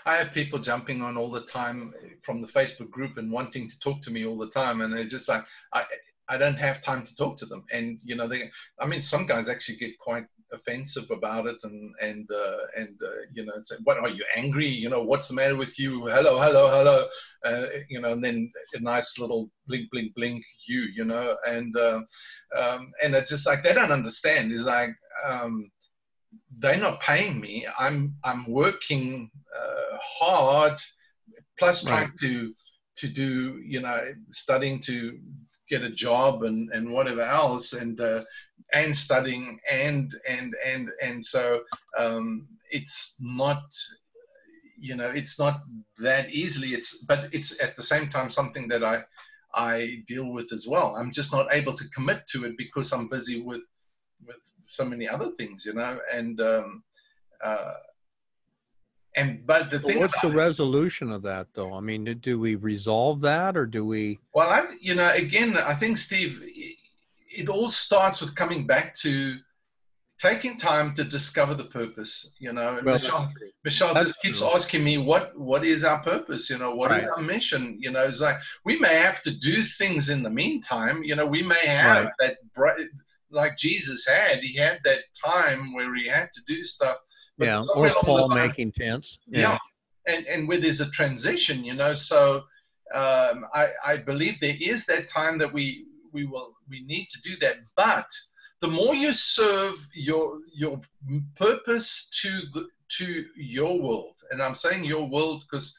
Speaker 1: I have people jumping on all the time from the Facebook group and wanting to talk to me all the time, and they're just like, I, I don't have time to talk to them. And you know, they, I mean, some guys actually get quite offensive about it, and and uh, and uh, you know, say, what are you angry? You know, what's the matter with you? Hello, hello, hello. Uh, you know, and then a nice little blink, blink, blink, you, you know, and. Uh, um, and it's just like they don't understand. Is like um, they're not paying me. I'm I'm working uh, hard, plus trying
Speaker 2: Right.
Speaker 1: to to do you know studying to get a job and and whatever else and uh, and studying and and and and so um, it's not you know it's not that easily. It's but it's at the same time something that i i deal with as well. I'm just not able to commit to it because i'm busy with with so many other things you know and um uh and but the thing
Speaker 2: what's the
Speaker 1: about it-
Speaker 2: resolution of that, though? I mean, do- we resolve that, or do we?
Speaker 1: Well, I, you know, again, I think Steve, it, it all starts with coming back to taking time to discover the purpose. You know, and
Speaker 2: Well,
Speaker 1: Michelle. Michelle just keeps
Speaker 2: true.
Speaker 1: asking me, "What, what is our purpose? You know, what is
Speaker 2: Right.
Speaker 1: our mission? You know, it's like we may have to do things in the meantime. You know, we may have
Speaker 2: Right.
Speaker 1: that, bri- like Jesus had. He had that time where he had to do stuff. But
Speaker 2: yeah, or Paul
Speaker 1: line-
Speaker 2: making tents.
Speaker 1: yeah. And and where there's a transition, you know, so um, I I believe there is that time that we we will we need to do that. But the more you serve your your purpose to the to your world, and I'm saying your world because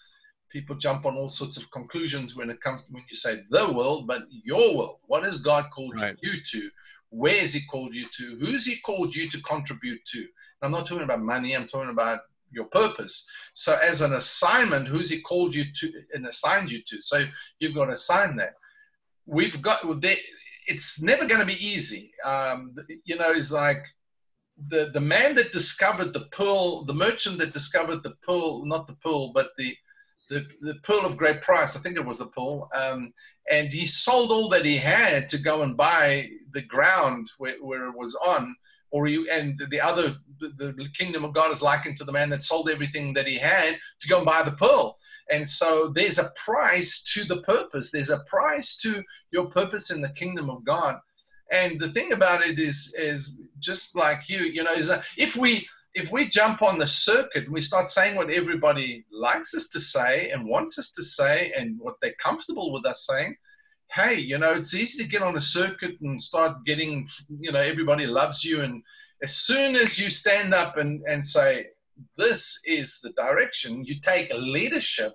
Speaker 1: people jump on all sorts of conclusions when it comes when you say the world, but your world. What has God called
Speaker 2: Right.
Speaker 1: you to? Where has He called you to? Who's He called you to contribute to? I'm not talking about money. I'm talking about your purpose. So, as an assignment, who's He called you to and assigned you to? So, you've got to assign that. We've got. It's never going to be easy. Um, you know, it's like the the man that discovered the pearl, the merchant that discovered the pearl, not the pearl, but the the, the pearl of great price. I think it was the pearl. Um, and he sold all that he had to go and buy the ground where, where it was on. Or you and the other, the, the kingdom of God is likened to the man that sold everything that he had to go and buy the pearl. And so there's a price to the purpose. There's a price to your purpose in the kingdom of God. And the thing about it is, is just like you, you know, is that if we if we jump on the circuit and we start saying what everybody likes us to say and wants us to say and what they're comfortable with us saying, hey, you know, it's easy to get on a circuit and start getting, you know, everybody loves you. And as soon as you stand up and, and say, this is the direction. You take leadership,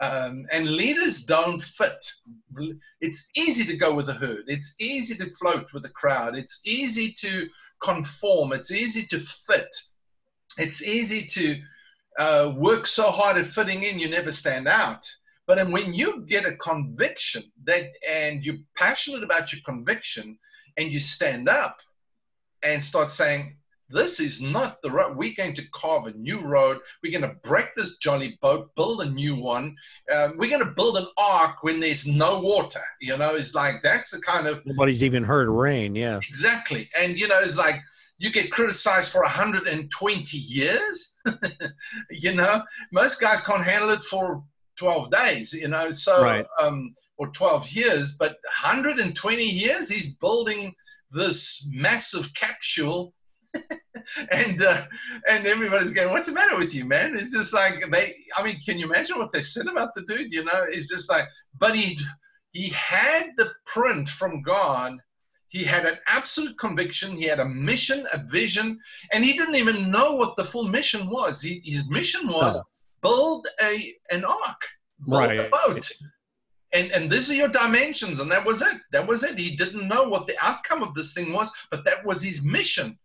Speaker 1: um, and leaders don't fit. It's easy to go with the herd. It's easy to float with the crowd. It's easy to conform. It's easy to fit. It's easy to uh, work so hard at fitting in, you never stand out. But when you get a conviction that, and you're passionate about your conviction, and you stand up and start saying, this is not the road. We're going to carve a new road. We're going to break this jolly boat, build a new one. Um, we're going to build an ark when there's no water. You know, it's like that's the kind of.
Speaker 2: Nobody's even heard rain. Yeah.
Speaker 1: Exactly. And, you know, it's like you get criticized for 120 years. you know, most guys can't handle it for 12 days, you know, so, right. um, or 12 years, but 120 years, he's building this massive capsule and uh, and everybody's going, "What's the matter with you, man?" It's just like they. I mean, can you imagine what they said about the dude? You know, it's just like, but he he had the print from God. He had an absolute conviction. He had a mission, a vision, and he didn't even know what the full mission was. He, his mission was build a an ark, build right. a boat. And, and these are your dimensions, and that was it. That was it. He didn't know what the outcome of this thing was, but that was his mission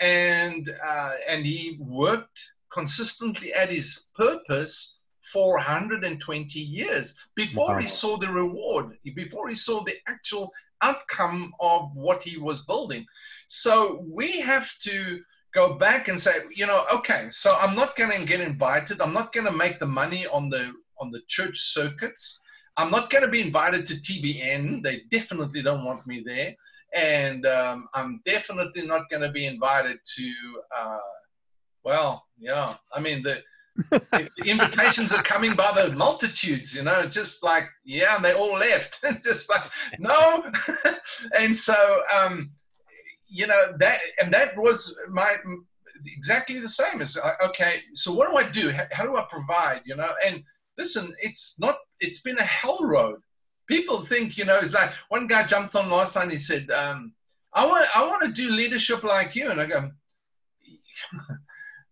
Speaker 1: and uh, and he worked consistently at his purpose for 120 years before wow. he saw the reward, before he saw the actual outcome of what he was building. So we have to go back and say, you know, okay, so I'm not going to get invited. I'm not going to make the money on the on the church circuits. I'm not going to be invited to TBN. They definitely don't want me there and um, I'm definitely not going to be invited to. Uh, well, yeah, I mean the invitations are coming by the multitudes, you know, just like yeah, and they all left, just like no, and so um, you know that, and that was my exactly the same as okay. So what do I do? How, how do I provide? You know, and listen, it's not. It's been a hell road people think, you know, it's like one guy jumped on last time. He said, um, "I want, I want to do leadership like you," and I go,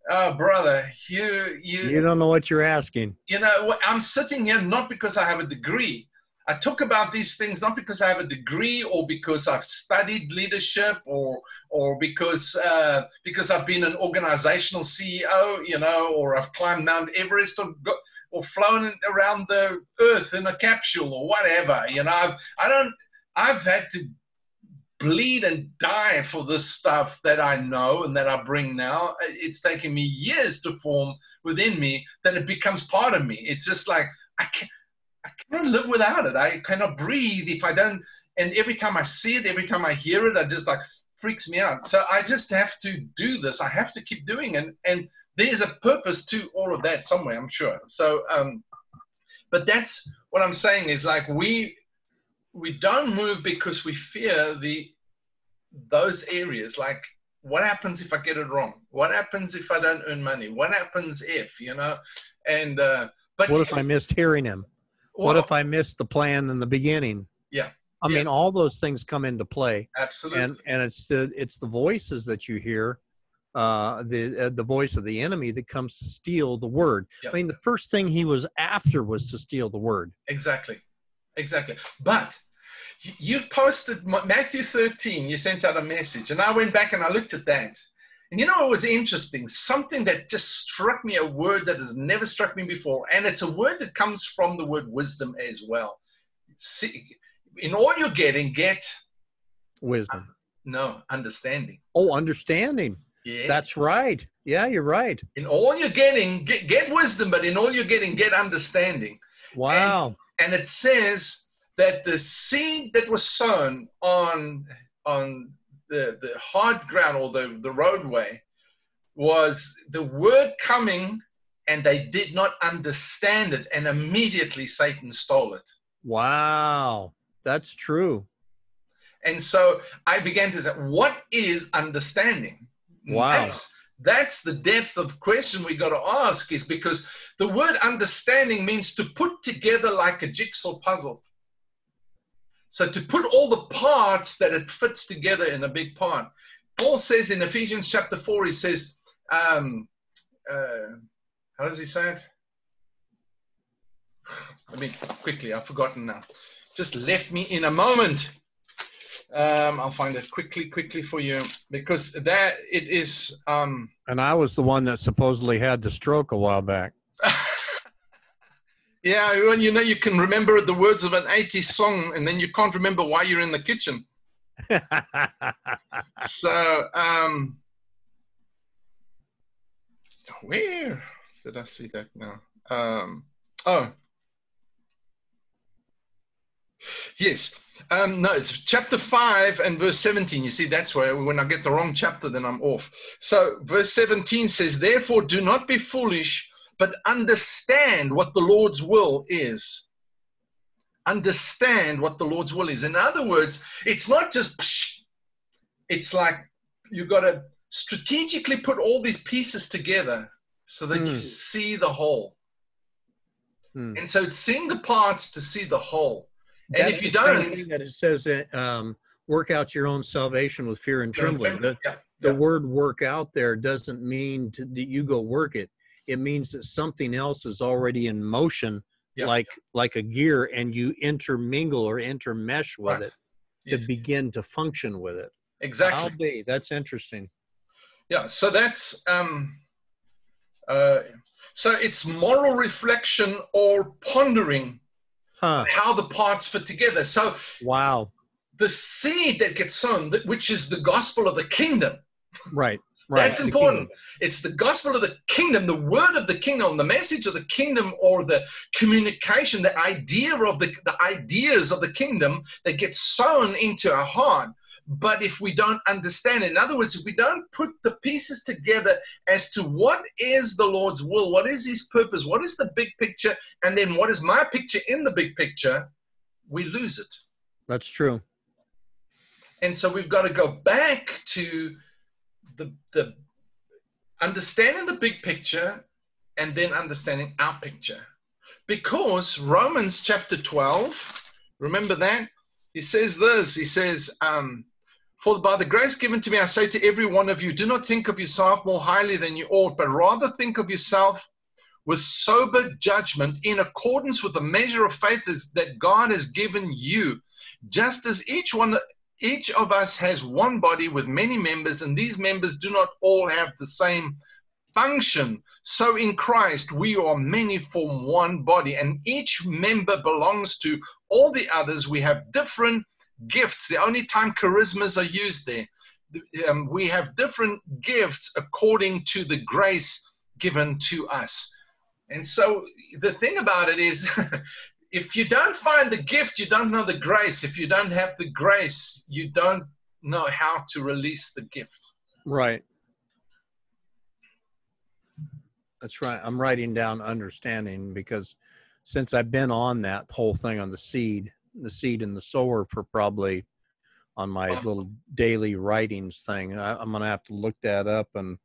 Speaker 1: "Oh, brother, you, you,
Speaker 2: you don't know what you're asking."
Speaker 1: You know, I'm sitting here not because I have a degree. I talk about these things not because I have a degree or because I've studied leadership or or because uh, because I've been an organizational CEO, you know, or I've climbed Mount Everest or got, or flown around the earth in a capsule or whatever. You know, I've, I don't, I've had to bleed and die for this stuff that I know and that I bring now. It's taken me years to form within me that it becomes part of me. It's just like, I can't, I cannot live without it. I cannot breathe if I don't. And every time I see it, every time I hear it, I just like freaks me out. So I just have to do this. I have to keep doing it. And there's a purpose to all of that somewhere, I'm sure. So, um, but that's what I'm saying is like we we don't move because we fear the those areas. Like, what happens if I get it wrong? What happens if I don't earn money? What happens if you know? And uh, but
Speaker 2: what if I missed hearing him? Well, what if I missed the plan in the beginning?
Speaker 1: Yeah.
Speaker 2: I
Speaker 1: yeah.
Speaker 2: mean, all those things come into play.
Speaker 1: Absolutely.
Speaker 2: And and it's the it's the voices that you hear uh, the uh, the voice of the enemy that comes to steal the word. Yep. I mean, the first thing he was after was to steal the word.
Speaker 1: Exactly, exactly. But you posted Matthew 13. You sent out a message, and I went back and I looked at that. And you know, it was interesting. Something that just struck me, a word that has never struck me before, and it's a word that comes from the word wisdom as well. See, in all you're getting, get
Speaker 2: wisdom.
Speaker 1: Uh, no, understanding.
Speaker 2: Oh, understanding. Yeah. That's right. Yeah, you're right.
Speaker 1: In all you're getting, get, get wisdom, but in all you're getting, get understanding.
Speaker 2: Wow.
Speaker 1: And, and it says that the seed that was sown on on the, the hard ground or the, the roadway was the word coming and they did not understand it and immediately satan stole it
Speaker 2: wow that's true
Speaker 1: and so i began to say what is understanding
Speaker 2: Wow.
Speaker 1: That's, that's the depth of question we got to ask is because the word understanding means to put together like a jigsaw puzzle. So to put all the parts that it fits together in a big part. Paul says in Ephesians chapter 4, he says, um, uh, how does he say it? Let me quickly, I've forgotten now. Just left me in a moment. Um, I'll find it quickly, quickly for you because that it is. Um,
Speaker 2: and I was the one that supposedly had the stroke a while back.
Speaker 1: yeah, well, you know, you can remember the words of an 80s song and then you can't remember why you're in the kitchen. so, um, where did I see that now? Um, oh, yes. Um, no, it's chapter 5 and verse 17. You see, that's where when I get the wrong chapter, then I'm off. So, verse 17 says, Therefore, do not be foolish, but understand what the Lord's will is. Understand what the Lord's will is. In other words, it's not just, psh, it's like you've got to strategically put all these pieces together so that mm. you hmm. see the whole. Mm. And so it's seeing the parts to see the whole. And
Speaker 2: that
Speaker 1: if you don't,
Speaker 2: that it says that um, work out your own salvation with fear and trembling. The, yeah, yeah. the word "work out" there doesn't mean to, that you go work it. It means that something else is already in motion, yeah, like like a gear, and you intermingle or intermesh with right. it to yes. begin to function with it.
Speaker 1: Exactly.
Speaker 2: I'll be. That's interesting.
Speaker 1: Yeah. So that's um, uh, so it's moral reflection or pondering huh. how the parts fit together. So,
Speaker 2: wow,
Speaker 1: the seed that gets sown, which is the gospel of the kingdom,
Speaker 2: right? Right.
Speaker 1: That's important. It's the gospel of the kingdom, the word of the kingdom, the message of the kingdom, or the communication, the idea of the, the ideas of the kingdom that get sown into our heart. But if we don't understand it, in other words, if we don't put the pieces together as to what is the Lord's will, what is his purpose, what is the big picture, and then what is my picture in the big picture, we lose it.
Speaker 2: That's true.
Speaker 1: And so we've got to go back to the, the understanding the big picture and then understanding our picture. Because Romans chapter 12, remember that? He says this, he says, um, for by the grace given to me, I say to every one of you, do not think of yourself more highly than you ought, but rather think of yourself with sober judgment in accordance with the measure of faith that God has given you. Just as each one, each of us has one body with many members, and these members do not all have the same function. So in Christ, we are many form one body, and each member belongs to all the others. We have different gifts. The only time charismas are used there. Um, we have different gifts according to the grace given to us. And so the thing about it is, if you don't find the gift, you don't know the grace. If you don't have the grace, you don't know how to release the gift.
Speaker 2: Right. That's right. I'm writing down understanding because since I've been on that whole thing on the seed, the seed and the sower for probably on my little daily writings thing. I, am going to have to look that up and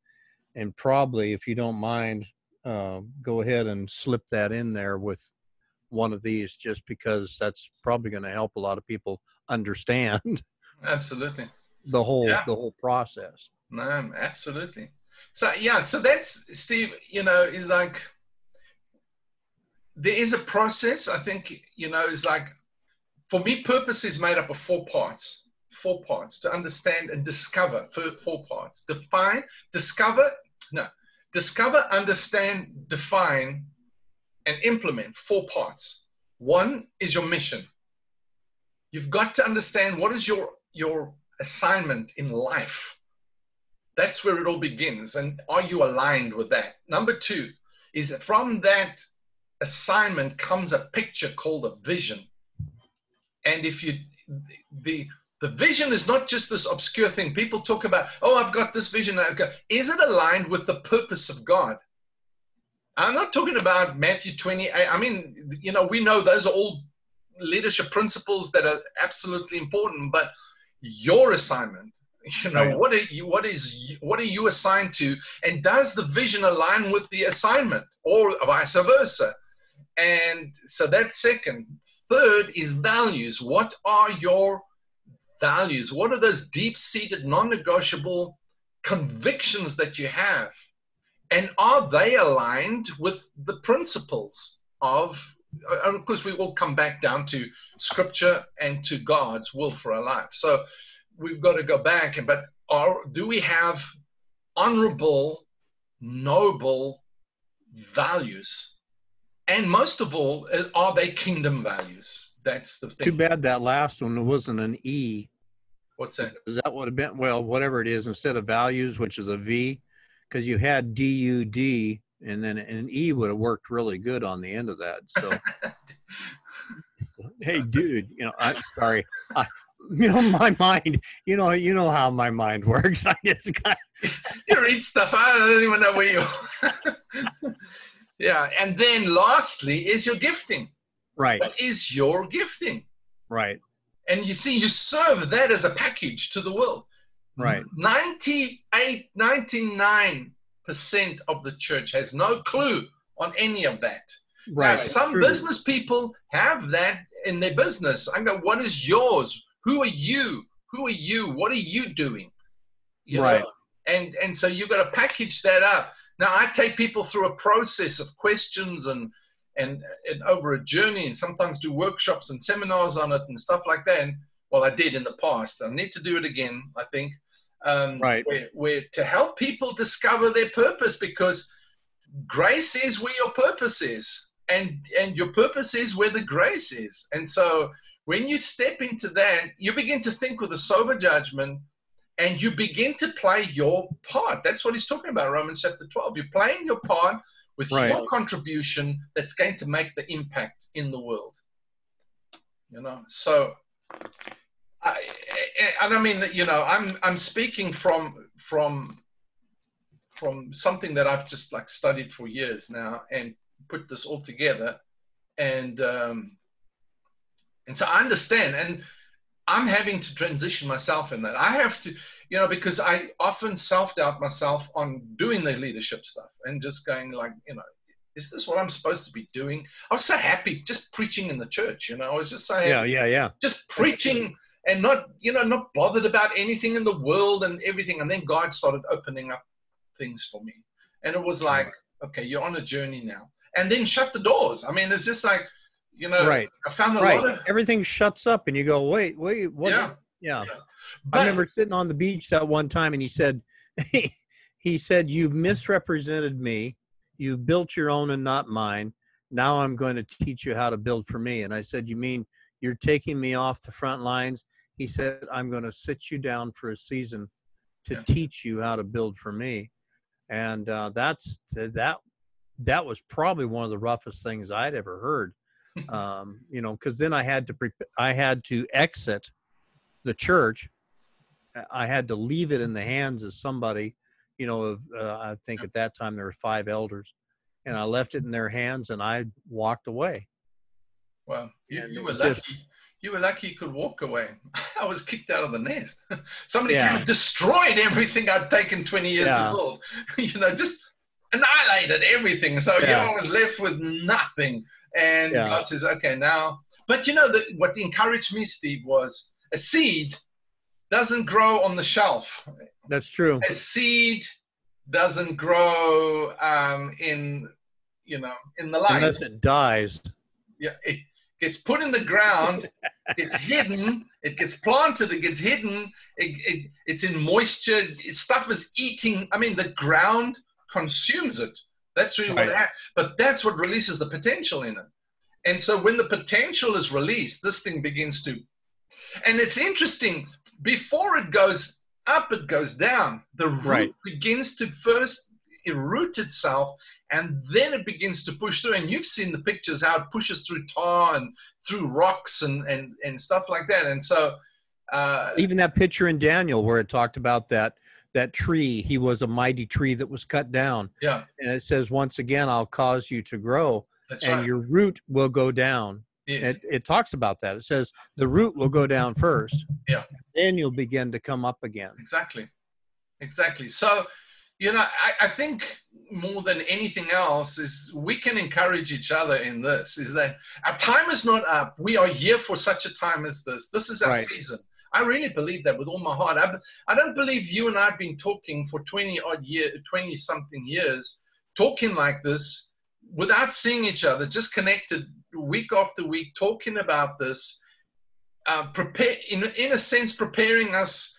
Speaker 2: and probably, if you don't mind, uh, go ahead and slip that in there with one of these, just because that's probably going to help a lot of people understand.
Speaker 1: Absolutely.
Speaker 2: The whole yeah. the whole process.
Speaker 1: No, absolutely. So yeah, so that's Steve. You know, is like there is a process. I think you know is like for me, purpose is made up of four parts. Four parts to understand and discover. Four, four parts. Define, discover, no, discover, understand, define, and implement. Four parts. One is your mission. You've got to understand what is your your assignment in life. That's where it all begins. And are you aligned with that? Number two is that from that assignment comes a picture called a vision. And if you, the, the vision is not just this obscure thing. People talk about, oh, I've got this vision. Is it aligned with the purpose of God? I'm not talking about Matthew 28. I mean, you know, we know those are all leadership principles that are absolutely important, but your assignment, you know, right. what are you, what is, what are you assigned to? And does the vision align with the assignment or vice versa? And so that's second. Third is values. What are your values? What are those deep seated, non negotiable convictions that you have? And are they aligned with the principles of uh, and of course we all come back down to scripture and to god's will for our life. So we've got to go back and but are do we have honorable noble values? And most of all uh, are they kingdom values? That's the thing.
Speaker 2: Too bad that last one wasn't an E.
Speaker 1: what's that?
Speaker 2: Is that would have been well, whatever it is, instead of values, which is a V, because you had D U D, and then an E would have worked really good on the end of that. So, hey, dude, you know, I'm sorry. I, you know, my mind. You know, you know how my mind works. I just got
Speaker 1: you read stuff i don't even know where you yeah and then lastly is your gifting
Speaker 2: right,
Speaker 1: what is your gifting
Speaker 2: right,
Speaker 1: and you see you serve that as a package to the world
Speaker 2: right.
Speaker 1: 98 99% of the church has no clue on any of that.
Speaker 2: Right.
Speaker 1: Now, some business people have that in their business. I go what is yours? Who are you? Who are you? What are you doing? You know?
Speaker 2: Right.
Speaker 1: and and so you've got to package that up. Now i take people through a process of questions and and, and over a journey and sometimes do workshops and seminars on it and stuff like that. And well i did in the past. I need to do it again i think um,
Speaker 2: Right.
Speaker 1: We're to help people discover their purpose because grace is where your purpose is and and your purpose is where the grace is. And so when you step into that you begin to think with a sober judgment and you begin to play your part. That's what he's talking about romans chapter 12 you're playing your part with
Speaker 2: Right.
Speaker 1: your contribution that's going to make the impact in the world. You know? So I, and I mean, you know, I'm I'm speaking from from from something that I've just like studied for years now and put this all together, and um, and so I understand, and I'm having to transition myself in that. I have to, you know, because I often self doubt myself on doing the leadership stuff and just going like, you know. Is this what I'm supposed to be doing? I was so happy just preaching in the church, you know. I was just saying,
Speaker 2: Yeah, yeah, yeah.
Speaker 1: just preaching and not you know not bothered about anything in the world and everything and then god started opening up things for me and it was like okay you're on a journey now and then shut the doors i mean it's just like you know
Speaker 2: Right.
Speaker 1: i found a
Speaker 2: Right.
Speaker 1: lot of
Speaker 2: Everything shuts up, and you go, wait, wait, what?
Speaker 1: yeah
Speaker 2: yeah.
Speaker 1: but,
Speaker 2: I remember sitting on the beach that one time, and he said, he said, "You've misrepresented me. You built your own and not mine. Now I'm going to teach you how to build for me." And I said, "You mean you're taking me off the front lines?" He said, "I'm going to sit you down for a season to
Speaker 1: Yeah.
Speaker 2: teach you how to build for me." And uh, that's that. That was probably one of the roughest things I'd ever heard. Um, you know, because then I had to pre- I had to exit the church. I had to leave it in the hands of somebody, you know, of, uh, I think at that time there were five elders, and I left it in their hands and I walked away.
Speaker 1: well you, you were
Speaker 2: just-
Speaker 1: lucky you were lucky you could walk away i was kicked out of the nest somebody
Speaker 2: Yeah.
Speaker 1: came and destroyed everything i'd taken 20 years
Speaker 2: Yeah.
Speaker 1: to build you know just annihilated everything so you know, I was left with nothing and
Speaker 2: Yeah.
Speaker 1: god says okay now but you know that what encouraged me steve was a seed doesn't grow on the shelf
Speaker 2: That's true.
Speaker 1: a seed doesn't grow um, in you know in the light
Speaker 2: Unless it dies.
Speaker 1: yeah, it gets put in the ground, gets hidden, it gets planted, it gets hidden, it, it, it's in moisture, stuff is eating. I mean, the ground consumes it. That's really what
Speaker 2: Right.
Speaker 1: hap- but that's what releases the potential in it. And so when the potential is released, this thing begins to, and it's interesting, before it goes up, it goes down. The root
Speaker 2: Right.
Speaker 1: begins to first root itself and then it begins to push through and you've seen the pictures how it pushes through tar and through rocks and and, and stuff like that and so uh,
Speaker 2: Even that picture in Daniel where it talked about that that tree, he was a mighty tree that was cut down.
Speaker 1: yeah
Speaker 2: And it says, once again, I'll cause you to grow
Speaker 1: that's
Speaker 2: and
Speaker 1: right
Speaker 2: your root will go down.
Speaker 1: yes.
Speaker 2: It, it talks about that. It says the root will go down first.
Speaker 1: Yeah.
Speaker 2: Then you'll begin to come up again.
Speaker 1: exactly exactly so you know I, I think more than anything else is we can encourage each other in this is that our time is not up we are here for such a time as this this is our
Speaker 2: Right.
Speaker 1: season I really believe that with all my heart. I, I don't believe you and I have been talking for 20 odd year, 20 something years, talking like this without seeing each other, just connected week after week, talking about this, uh, prepare in, in a sense, preparing us,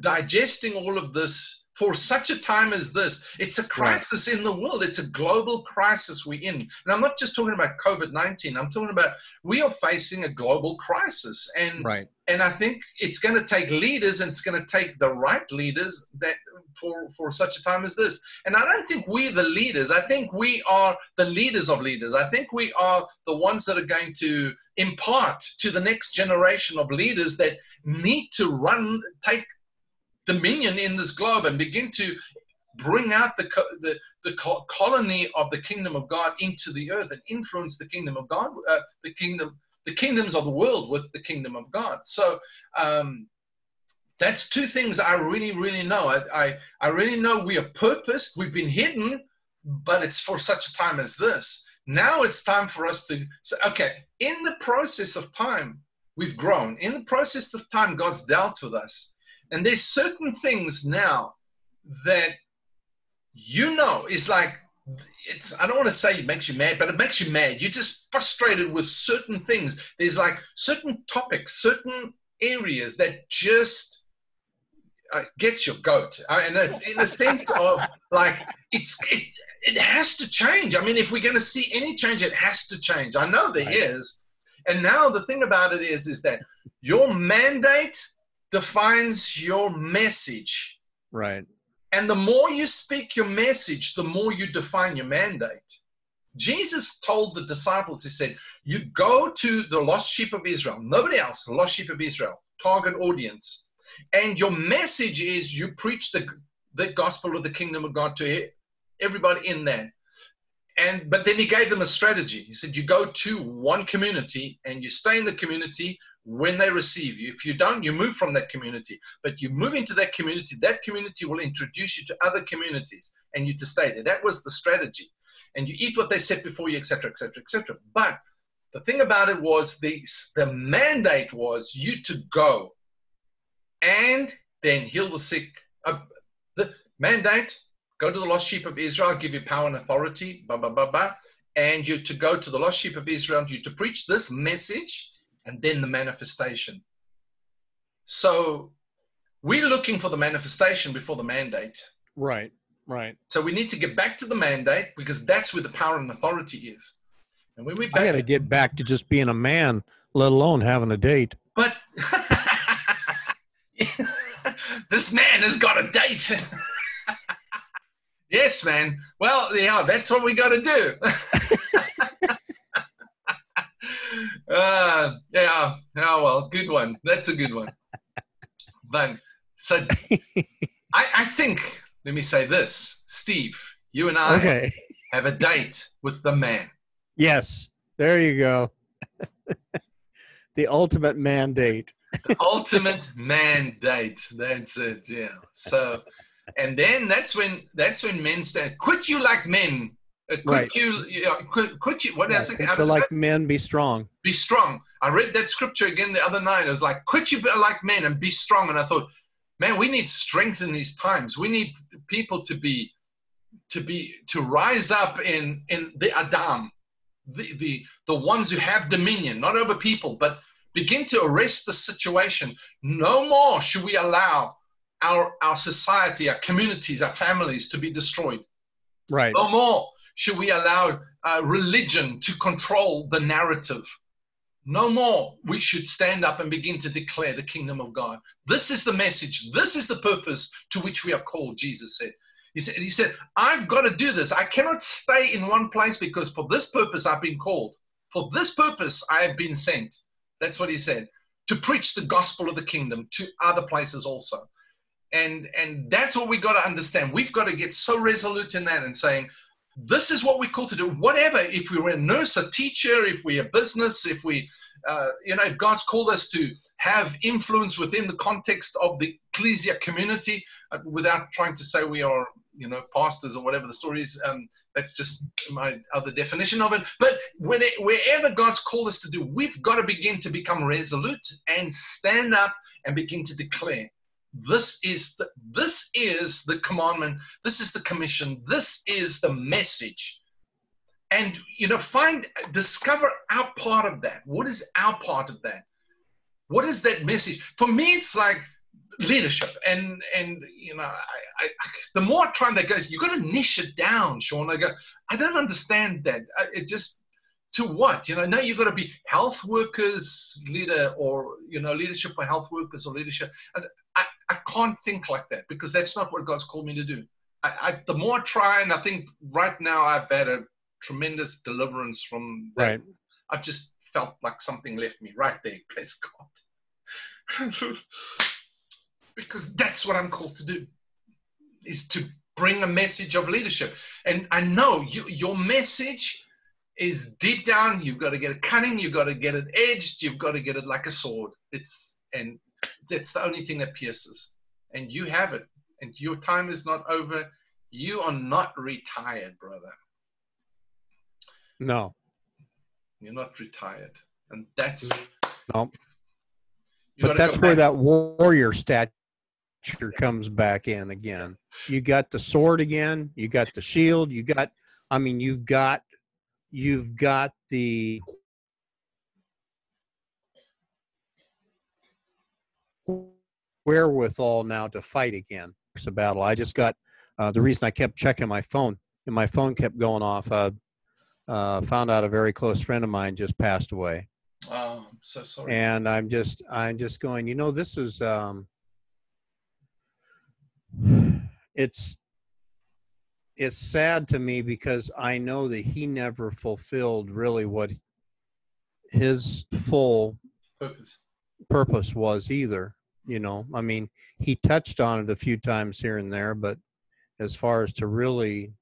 Speaker 1: digesting all of this for such a time as this. It's a crisis in the world. It's a global crisis we're in. And I'm not just talking about COVID 19. I'm talking about we are facing a global crisis. And,
Speaker 2: right.
Speaker 1: and I think it's going to take leaders and it's going to take the right leaders that for, for such a time as this. And I don't think we're the leaders. I think we are the leaders of leaders. I think we are the ones that are going to impart to the next generation of leaders that need to run, take dominion in this globe and begin to bring out the, the, the colony of the kingdom of God into the earth and influence the kingdom of God, uh, the kingdom, the kingdoms of the world with the kingdom of God. So um, that's two things I really, really know. I, I, I really know we are purposed, we've been hidden, but it's for such a time as this. Now it's time for us to say, okay, in the process of time, we've grown. In the process of time, God's dealt with us. And there's certain things now that you know is like it's I don't want to say it makes you mad, but it makes you mad. You're just frustrated with certain things. There's like certain topics, certain areas that just uh, gets your goat. I, and it's in the sense of like it's it, it has to change. I mean, if we're going to see any change, it has to change. I know there right. is. And now the thing about it is, is that your mandate defines your message.
Speaker 2: Right.
Speaker 1: And the more you speak your message, the more you define your mandate. Jesus told the disciples, He said, You go to the lost sheep of Israel, nobody else, the lost sheep of Israel, target audience. And your message is you preach the, the gospel of the kingdom of God to everybody in there. And but then he gave them a strategy. He said, You go to one community and you stay in the community when they receive you. If you don't, you move from that community. But you move into that community, that community will introduce you to other communities and you to stay there. That was the strategy. And you eat what they set before you, etc., etc., etc. But the thing about it was the, the mandate was you to go and then heal the sick. Uh, the mandate, go to the lost sheep of Israel, give you power and authority, blah, blah, blah, blah. And you to go to the lost sheep of Israel, you to preach this message and then the manifestation. So we're looking for the manifestation before the mandate.
Speaker 2: Right, right.
Speaker 1: So we need to get back to the mandate because that's where the power and authority is.
Speaker 2: And when we back, I got to get back to just being a man, let alone having a date.
Speaker 1: But this man has got a date. yes, man. Well, yeah, that's what we got to do. Uh, yeah, Oh well, good one. That's a good one. But so I, I think, let me say this, Steve, you and I okay. have a date with the man.
Speaker 2: Yes, there you go. the ultimate mandate.
Speaker 1: the ultimate mandate. That's it. Yeah. So, and then that's when that's when men stand. Quit you like men uh, could right. you, could, could you, what
Speaker 2: else? So like men, be strong.
Speaker 1: Be strong. I read that scripture again the other night. I was like, could you be like men and be strong? And I thought, man, we need strength in these times. We need people to be, to be, to rise up in, in the Adam, the, the, the ones who have dominion, not over people, but begin to arrest the situation. No more should we allow our, our society, our communities, our families to be destroyed.
Speaker 2: Right.
Speaker 1: No more should we allow uh, religion to control the narrative. No more. We should stand up and begin to declare the kingdom of God. This is the message. This is the purpose to which we are called, Jesus said. He said, he said, I've got to do this. I cannot stay in one place because for this purpose I've been called. For this purpose I have been sent. That's what he said. To preach the gospel of the kingdom to other places also. And and that's what we got to understand. We've got to get so resolute in that and saying, this is what we're called to do. Whatever, if we were a nurse, a teacher, if we're a business, if we, uh, you know, if God's called us to have influence within the context of the ecclesia community, uh, without trying to say we are you know, pastors or whatever the story is. Um, that's just my other definition of it. But when it, wherever God's called us to do, we've got to begin to become resolute and stand up and begin to declare. This is the this is the commandment. This is the commission. This is the message. And you know, find discover our part of that. What is our part of that? What is that message? For me, it's like leadership and and you know I, I, the more I try that goes you got to niche it down sean i go uh, i don't understand that uh, it just to what you know now you've got to be health workers leader or you know leadership for health workers or leadership I, can't think like that because that's not what god's called me to do I, I the more i try and i think right now i've had a tremendous deliverance from
Speaker 2: that. right
Speaker 1: i've just felt like something left me right there bless god because that's what I'm called to do is to bring a message of leadership. And I know you, your message is deep down. You've got to get it cunning. You've got to get it edged. You've got to get it like a sword. It's and that's the only thing that pierces. And you have it. And your time is not over. You are not retired, brother.
Speaker 2: No.
Speaker 1: You're not retired. And that's
Speaker 2: no. But that's where that warrior stat comes back in again. You got the sword again. You got the shield. You got, I mean, you've got, you've got the wherewithal now to fight again. It's a battle. I just got uh, the reason I kept checking my phone and my phone kept going off. Uh, uh, found out a very close friend of mine just passed away.
Speaker 1: Oh, I'm so sorry.
Speaker 2: And I'm just, I'm just going. You know, this is. Um, it's it's sad to me because I know that he never fulfilled really what his full
Speaker 1: purpose
Speaker 2: purpose was either. You know, I mean, he touched on it a few times here and there, but as far as to really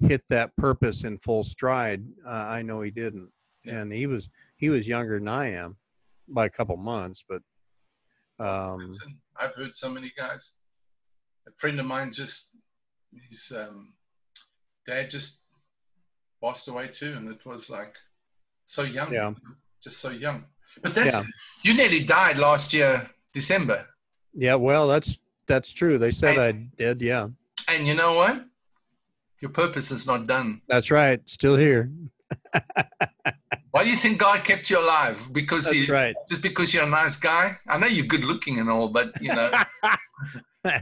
Speaker 2: hit that purpose in full stride, uh, I know he didn't. Yeah. And he was he was younger than I am by a couple months, but um,
Speaker 1: I've heard so many guys a friend of mine just his um, dad just passed away too, and it was like so young,
Speaker 2: yeah.
Speaker 1: just so young. But that's yeah. you nearly died last year, December.
Speaker 2: Yeah, well, that's that's true. They said and, I did, yeah.
Speaker 1: And you know what? Your purpose is not done.
Speaker 2: That's right. Still here.
Speaker 1: Why do you think God kept you alive? Because
Speaker 2: That's
Speaker 1: you,
Speaker 2: right.
Speaker 1: just because you're a nice guy. I know you're good looking and all, but you know,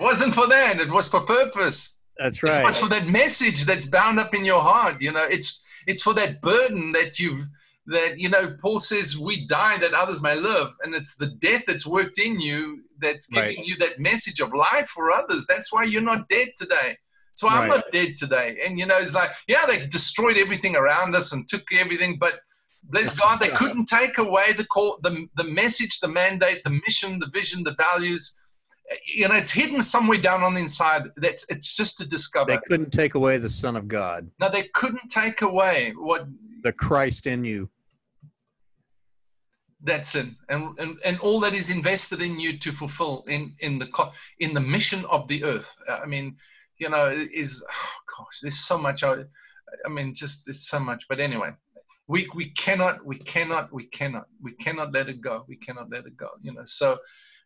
Speaker 1: wasn't for that. It was for purpose.
Speaker 2: That's right.
Speaker 1: It was for that message that's bound up in your heart. You know, it's it's for that burden that you've that you know. Paul says we die that others may live, and it's the death that's worked in you that's giving right. you that message of life for others. That's why you're not dead today. So I'm not dead today. And you know, it's like, yeah, they destroyed everything around us and took everything, but bless God, they couldn't take away the call, the the message, the mandate, the mission, the vision, the values you know, it's hidden somewhere down on the inside. That's it's just to discover.
Speaker 2: They couldn't take away the Son of God.
Speaker 1: No, they couldn't take away what
Speaker 2: the Christ in you.
Speaker 1: That's it, and, and and all that is invested in you to fulfill in in the in the mission of the earth. Uh, I mean, you know, is oh gosh, there's so much. I, I mean, just there's so much. But anyway, we we cannot, we cannot, we cannot, we cannot let it go. We cannot let it go. You know, so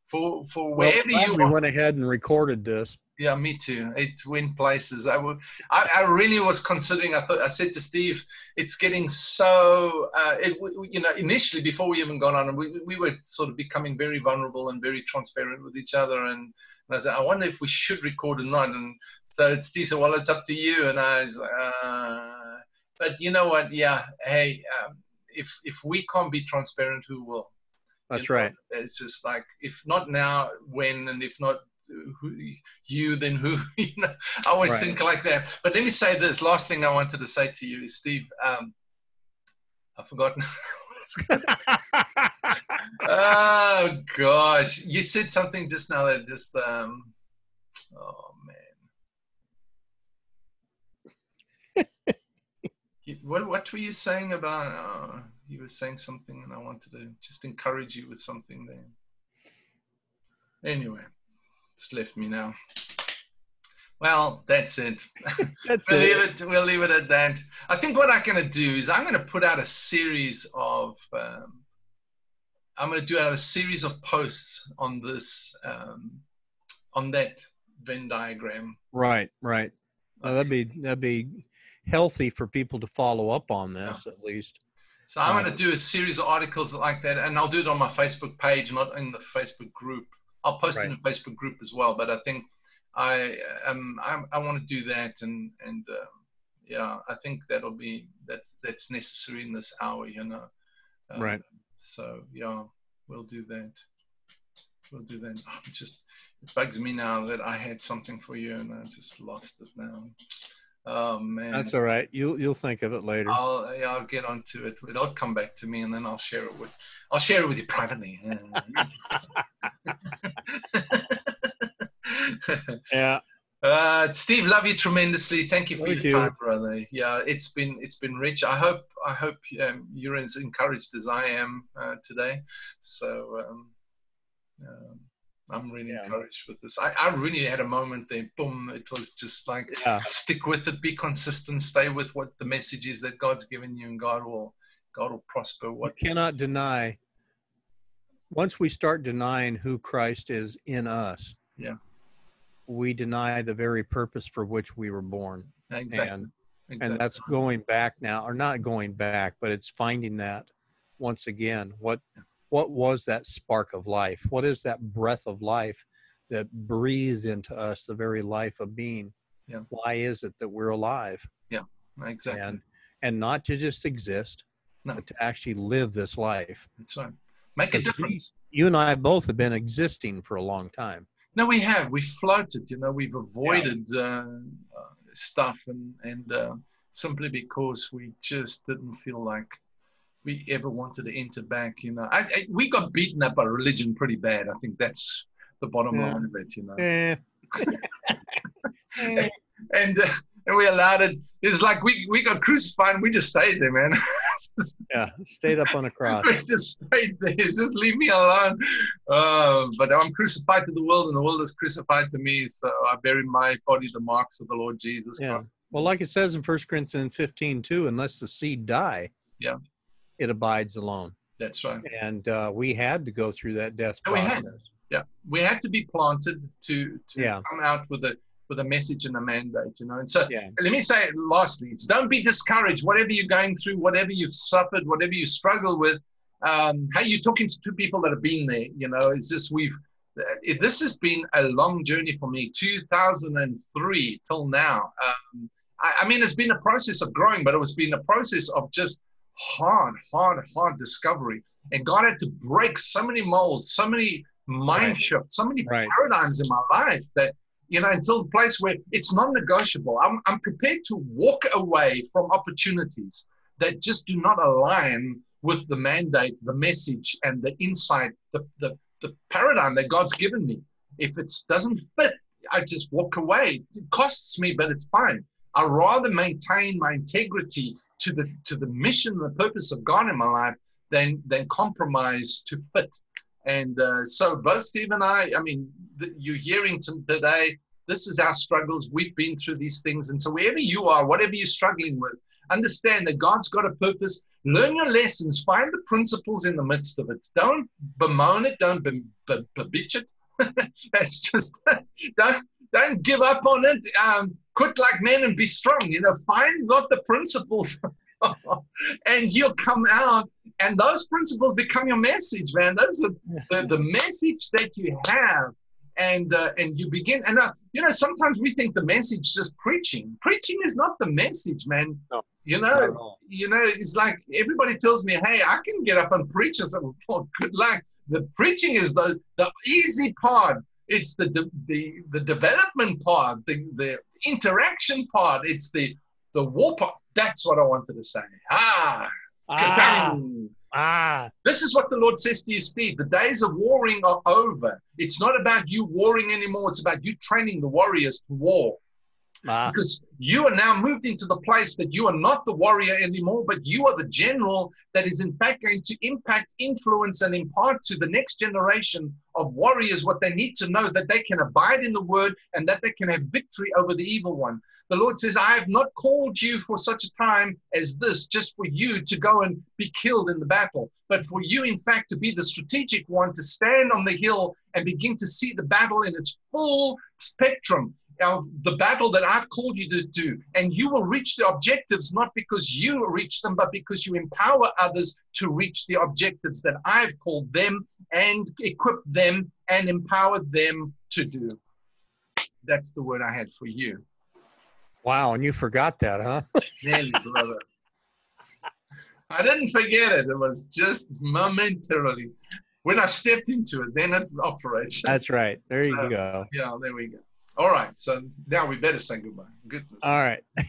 Speaker 1: for for wherever
Speaker 2: well,
Speaker 1: you
Speaker 2: we went ahead and recorded this
Speaker 1: yeah me too it went places i would I, I really was considering i thought i said to steve it's getting so uh, it you know initially before we even got on we, we were sort of becoming very vulnerable and very transparent with each other and, and I said, I wonder if we should record or not. And so it's Steve said, well, it's up to you. And I was like, uh, but you know what? Yeah. Hey, um, if, if we can't be transparent, who will?
Speaker 2: That's you know, right.
Speaker 1: It's just like if not now, when, and if not who, you, then who? you know, I always right. think like that. But let me say this. Last thing I wanted to say to you is, Steve. Um, I've forgotten. oh gosh, you said something just now that just um, oh man. what what were you saying about? Uh, you were saying something and I wanted to just encourage you with something there. Anyway, it's left me now. Well, that's it.
Speaker 2: That's
Speaker 1: we'll
Speaker 2: it.
Speaker 1: leave it. We'll leave it at that. I think what I'm going to do is I'm going to put out a series of. Um, I'm going to do out a series of posts on this, um, on that Venn diagram.
Speaker 2: Right, right. Well, that'd be that'd be healthy for people to follow up on this at least.
Speaker 1: So I'm going to do a series of articles like that, and I'll do it on my Facebook page, not in the Facebook group. I'll post it in the Facebook group as well. But I think I um I, I want to do that, and and um, yeah, I think that'll be that that's necessary in this hour, you know. Um,
Speaker 2: Right.
Speaker 1: So yeah, we'll do that. We'll do that. Oh, it just it bugs me now that I had something for you and I just lost it now. Oh man.
Speaker 2: That's all right. You'll you'll think of it later.
Speaker 1: I'll yeah, I'll get onto it. It'll come back to me, and then I'll share it with I'll share it with you privately.
Speaker 2: Yeah.
Speaker 1: uh, Steve, love you tremendously. Thank you for
Speaker 2: Thank
Speaker 1: your
Speaker 2: you.
Speaker 1: time, brother. Yeah, it's been it's been rich. I hope I hope um, you're as encouraged as I am uh, today. So um, um, I'm really
Speaker 2: Yeah.
Speaker 1: encouraged with this. I, I really had a moment there. Boom! It was just like
Speaker 2: Yeah.
Speaker 1: stick with it be consistent stay with what the message is that god's given you and god will god will prosper what
Speaker 2: You cannot deny. Once we start denying who Christ is in us,
Speaker 1: Yeah.
Speaker 2: we deny the very purpose for which we were born.
Speaker 1: exactly,
Speaker 2: And
Speaker 1: exactly.
Speaker 2: and that's going back now, or not going back, but it's finding that once again. What what was that spark of life? What is that breath of life that breathed into us the very life of being?
Speaker 1: Yeah.
Speaker 2: Why is it that we're alive?
Speaker 1: Yeah, exactly
Speaker 2: And and not to just exist,
Speaker 1: No.
Speaker 2: but to actually live this life.
Speaker 1: that's right make a
Speaker 2: Because we-
Speaker 1: difference
Speaker 2: You and I both have been existing for a long time.
Speaker 1: no we have we floated you know we've avoided uh, uh, stuff and and uh, simply because we just didn't feel like we ever wanted to enter back you know I, I we got beaten up by religion pretty bad i think that's the bottom
Speaker 2: Yeah.
Speaker 1: line of it you know
Speaker 2: Yeah. Eh.
Speaker 1: and uh, and we allowed it. It's like we we got crucified and we just stayed there, man.
Speaker 2: yeah, stayed up on a cross.
Speaker 1: we just stayed there. Just leave me alone. Uh, but I'm crucified to the world, and the world is crucified to me. So I bury my body the marks of the Lord Jesus
Speaker 2: Yeah.
Speaker 1: Christ.
Speaker 2: Well, like it says in 1 Corinthians 15, too, unless the seed die,
Speaker 1: Yeah.
Speaker 2: it abides alone.
Speaker 1: That's right.
Speaker 2: And uh, we had to go through that death
Speaker 1: And we had.
Speaker 2: process.
Speaker 1: Yeah, we had to be planted to to
Speaker 2: Yeah.
Speaker 1: come out with a with a message and a mandate, you know. And so
Speaker 2: Yeah.
Speaker 1: let me say it lastly it's don't be discouraged whatever you're going through whatever you've suffered whatever you struggle with um, hey you're talking to two people that have been there you know it's just we've it, this has been a long journey for me 2003 till now um, I, I mean it's been a process of growing but it was been a process of just hard hard hard discovery and god had to break so many molds so many mind
Speaker 2: Right.
Speaker 1: shifts so many
Speaker 2: Right.
Speaker 1: paradigms in my life that you know, until the place where it's non-negotiable. I'm, I'm prepared to walk away from opportunities that just do not align with the mandate, the message, and the insight, the, the, the paradigm that God's given me. If it doesn't fit, I just walk away. It costs me, but it's fine. I rather maintain my integrity to the to the mission and the purpose of God in my life than than compromise to fit. And uh, so both Steve and I, I mean, th- you're hearing to today, this is our struggles. We've been through these things. And so wherever you are, whatever you're struggling with, understand that God's got a purpose. Learn your lessons. Find the principles in the midst of it. Don't bemoan it. Don't be, it. That's just, don't, don't give up on it. Um, quit like men and be strong. You know, find what the principles and you'll come out and those principles become your message, man. Those are the, the message that you have, and uh, and you begin. And uh, you know, sometimes we think the message is just preaching. Preaching is not the message, man.
Speaker 2: No,
Speaker 1: you know, you know, it's like everybody tells me, "Hey, I can get up and preach." I said, "Well, good luck." The preaching is the the easy part. It's the the the, the development part, the the interaction part. It's the the war part. That's what I wanted to say. Ah,
Speaker 2: Ah, ah,
Speaker 1: This is what the Lord says to you, Steve. The days of warring are over. It's not about you warring anymore. It's about you training the warriors to war.
Speaker 2: Ah.
Speaker 1: Because you are now moved into the place that you are not the warrior anymore, but you are the general that is in fact going to impact, influence, and impart to the next generation of warriors what they need to know that they can abide in the word and that they can have victory over the evil one. The Lord says, I have not called you for such a time as this, just for you to go and be killed in the battle, but for you, in fact, to be the strategic one to stand on the hill and begin to see the battle in its full spectrum of the battle that I've called you to do. And you will reach the objectives not because you reach them, but because you empower others to reach the objectives that I've called them and equip them and empower them to do. That's the word I had for you.
Speaker 2: Wow, and you forgot that, huh?
Speaker 1: Nearly, brother. I didn't forget it. It was just momentarily. When I stepped into it, then it operates.
Speaker 2: That's right. There you go.
Speaker 1: Yeah, there we go. All right. So now we better say goodbye. Goodness.
Speaker 2: All right.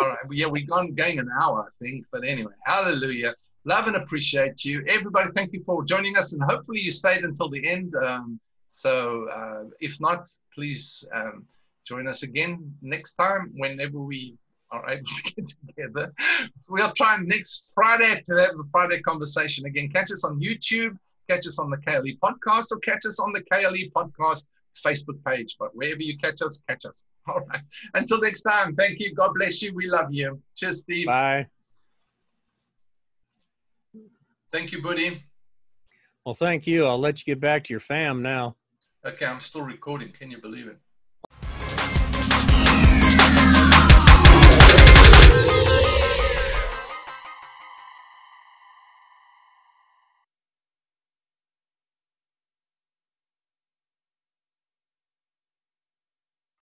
Speaker 1: All right. Yeah, we've gone going an hour, I think. But anyway, hallelujah. Love and appreciate you. Everybody, thank you for joining us. And hopefully you stayed until the end. Um, so uh, if not, please um, join us again next time whenever we are able to get together. We'll try next Friday to have the Friday conversation again. Catch us on YouTube, catch us on the KLE podcast, or catch us on the KLE podcast Facebook page. But wherever you catch us, catch us. All right. Until next time, thank you. God bless you. We love you. Cheers, Steve.
Speaker 2: Bye.
Speaker 1: Thank you, buddy.
Speaker 2: Well, thank you. I'll let you get back to your fam now.
Speaker 1: Okay, I'm still recording. Can you believe it?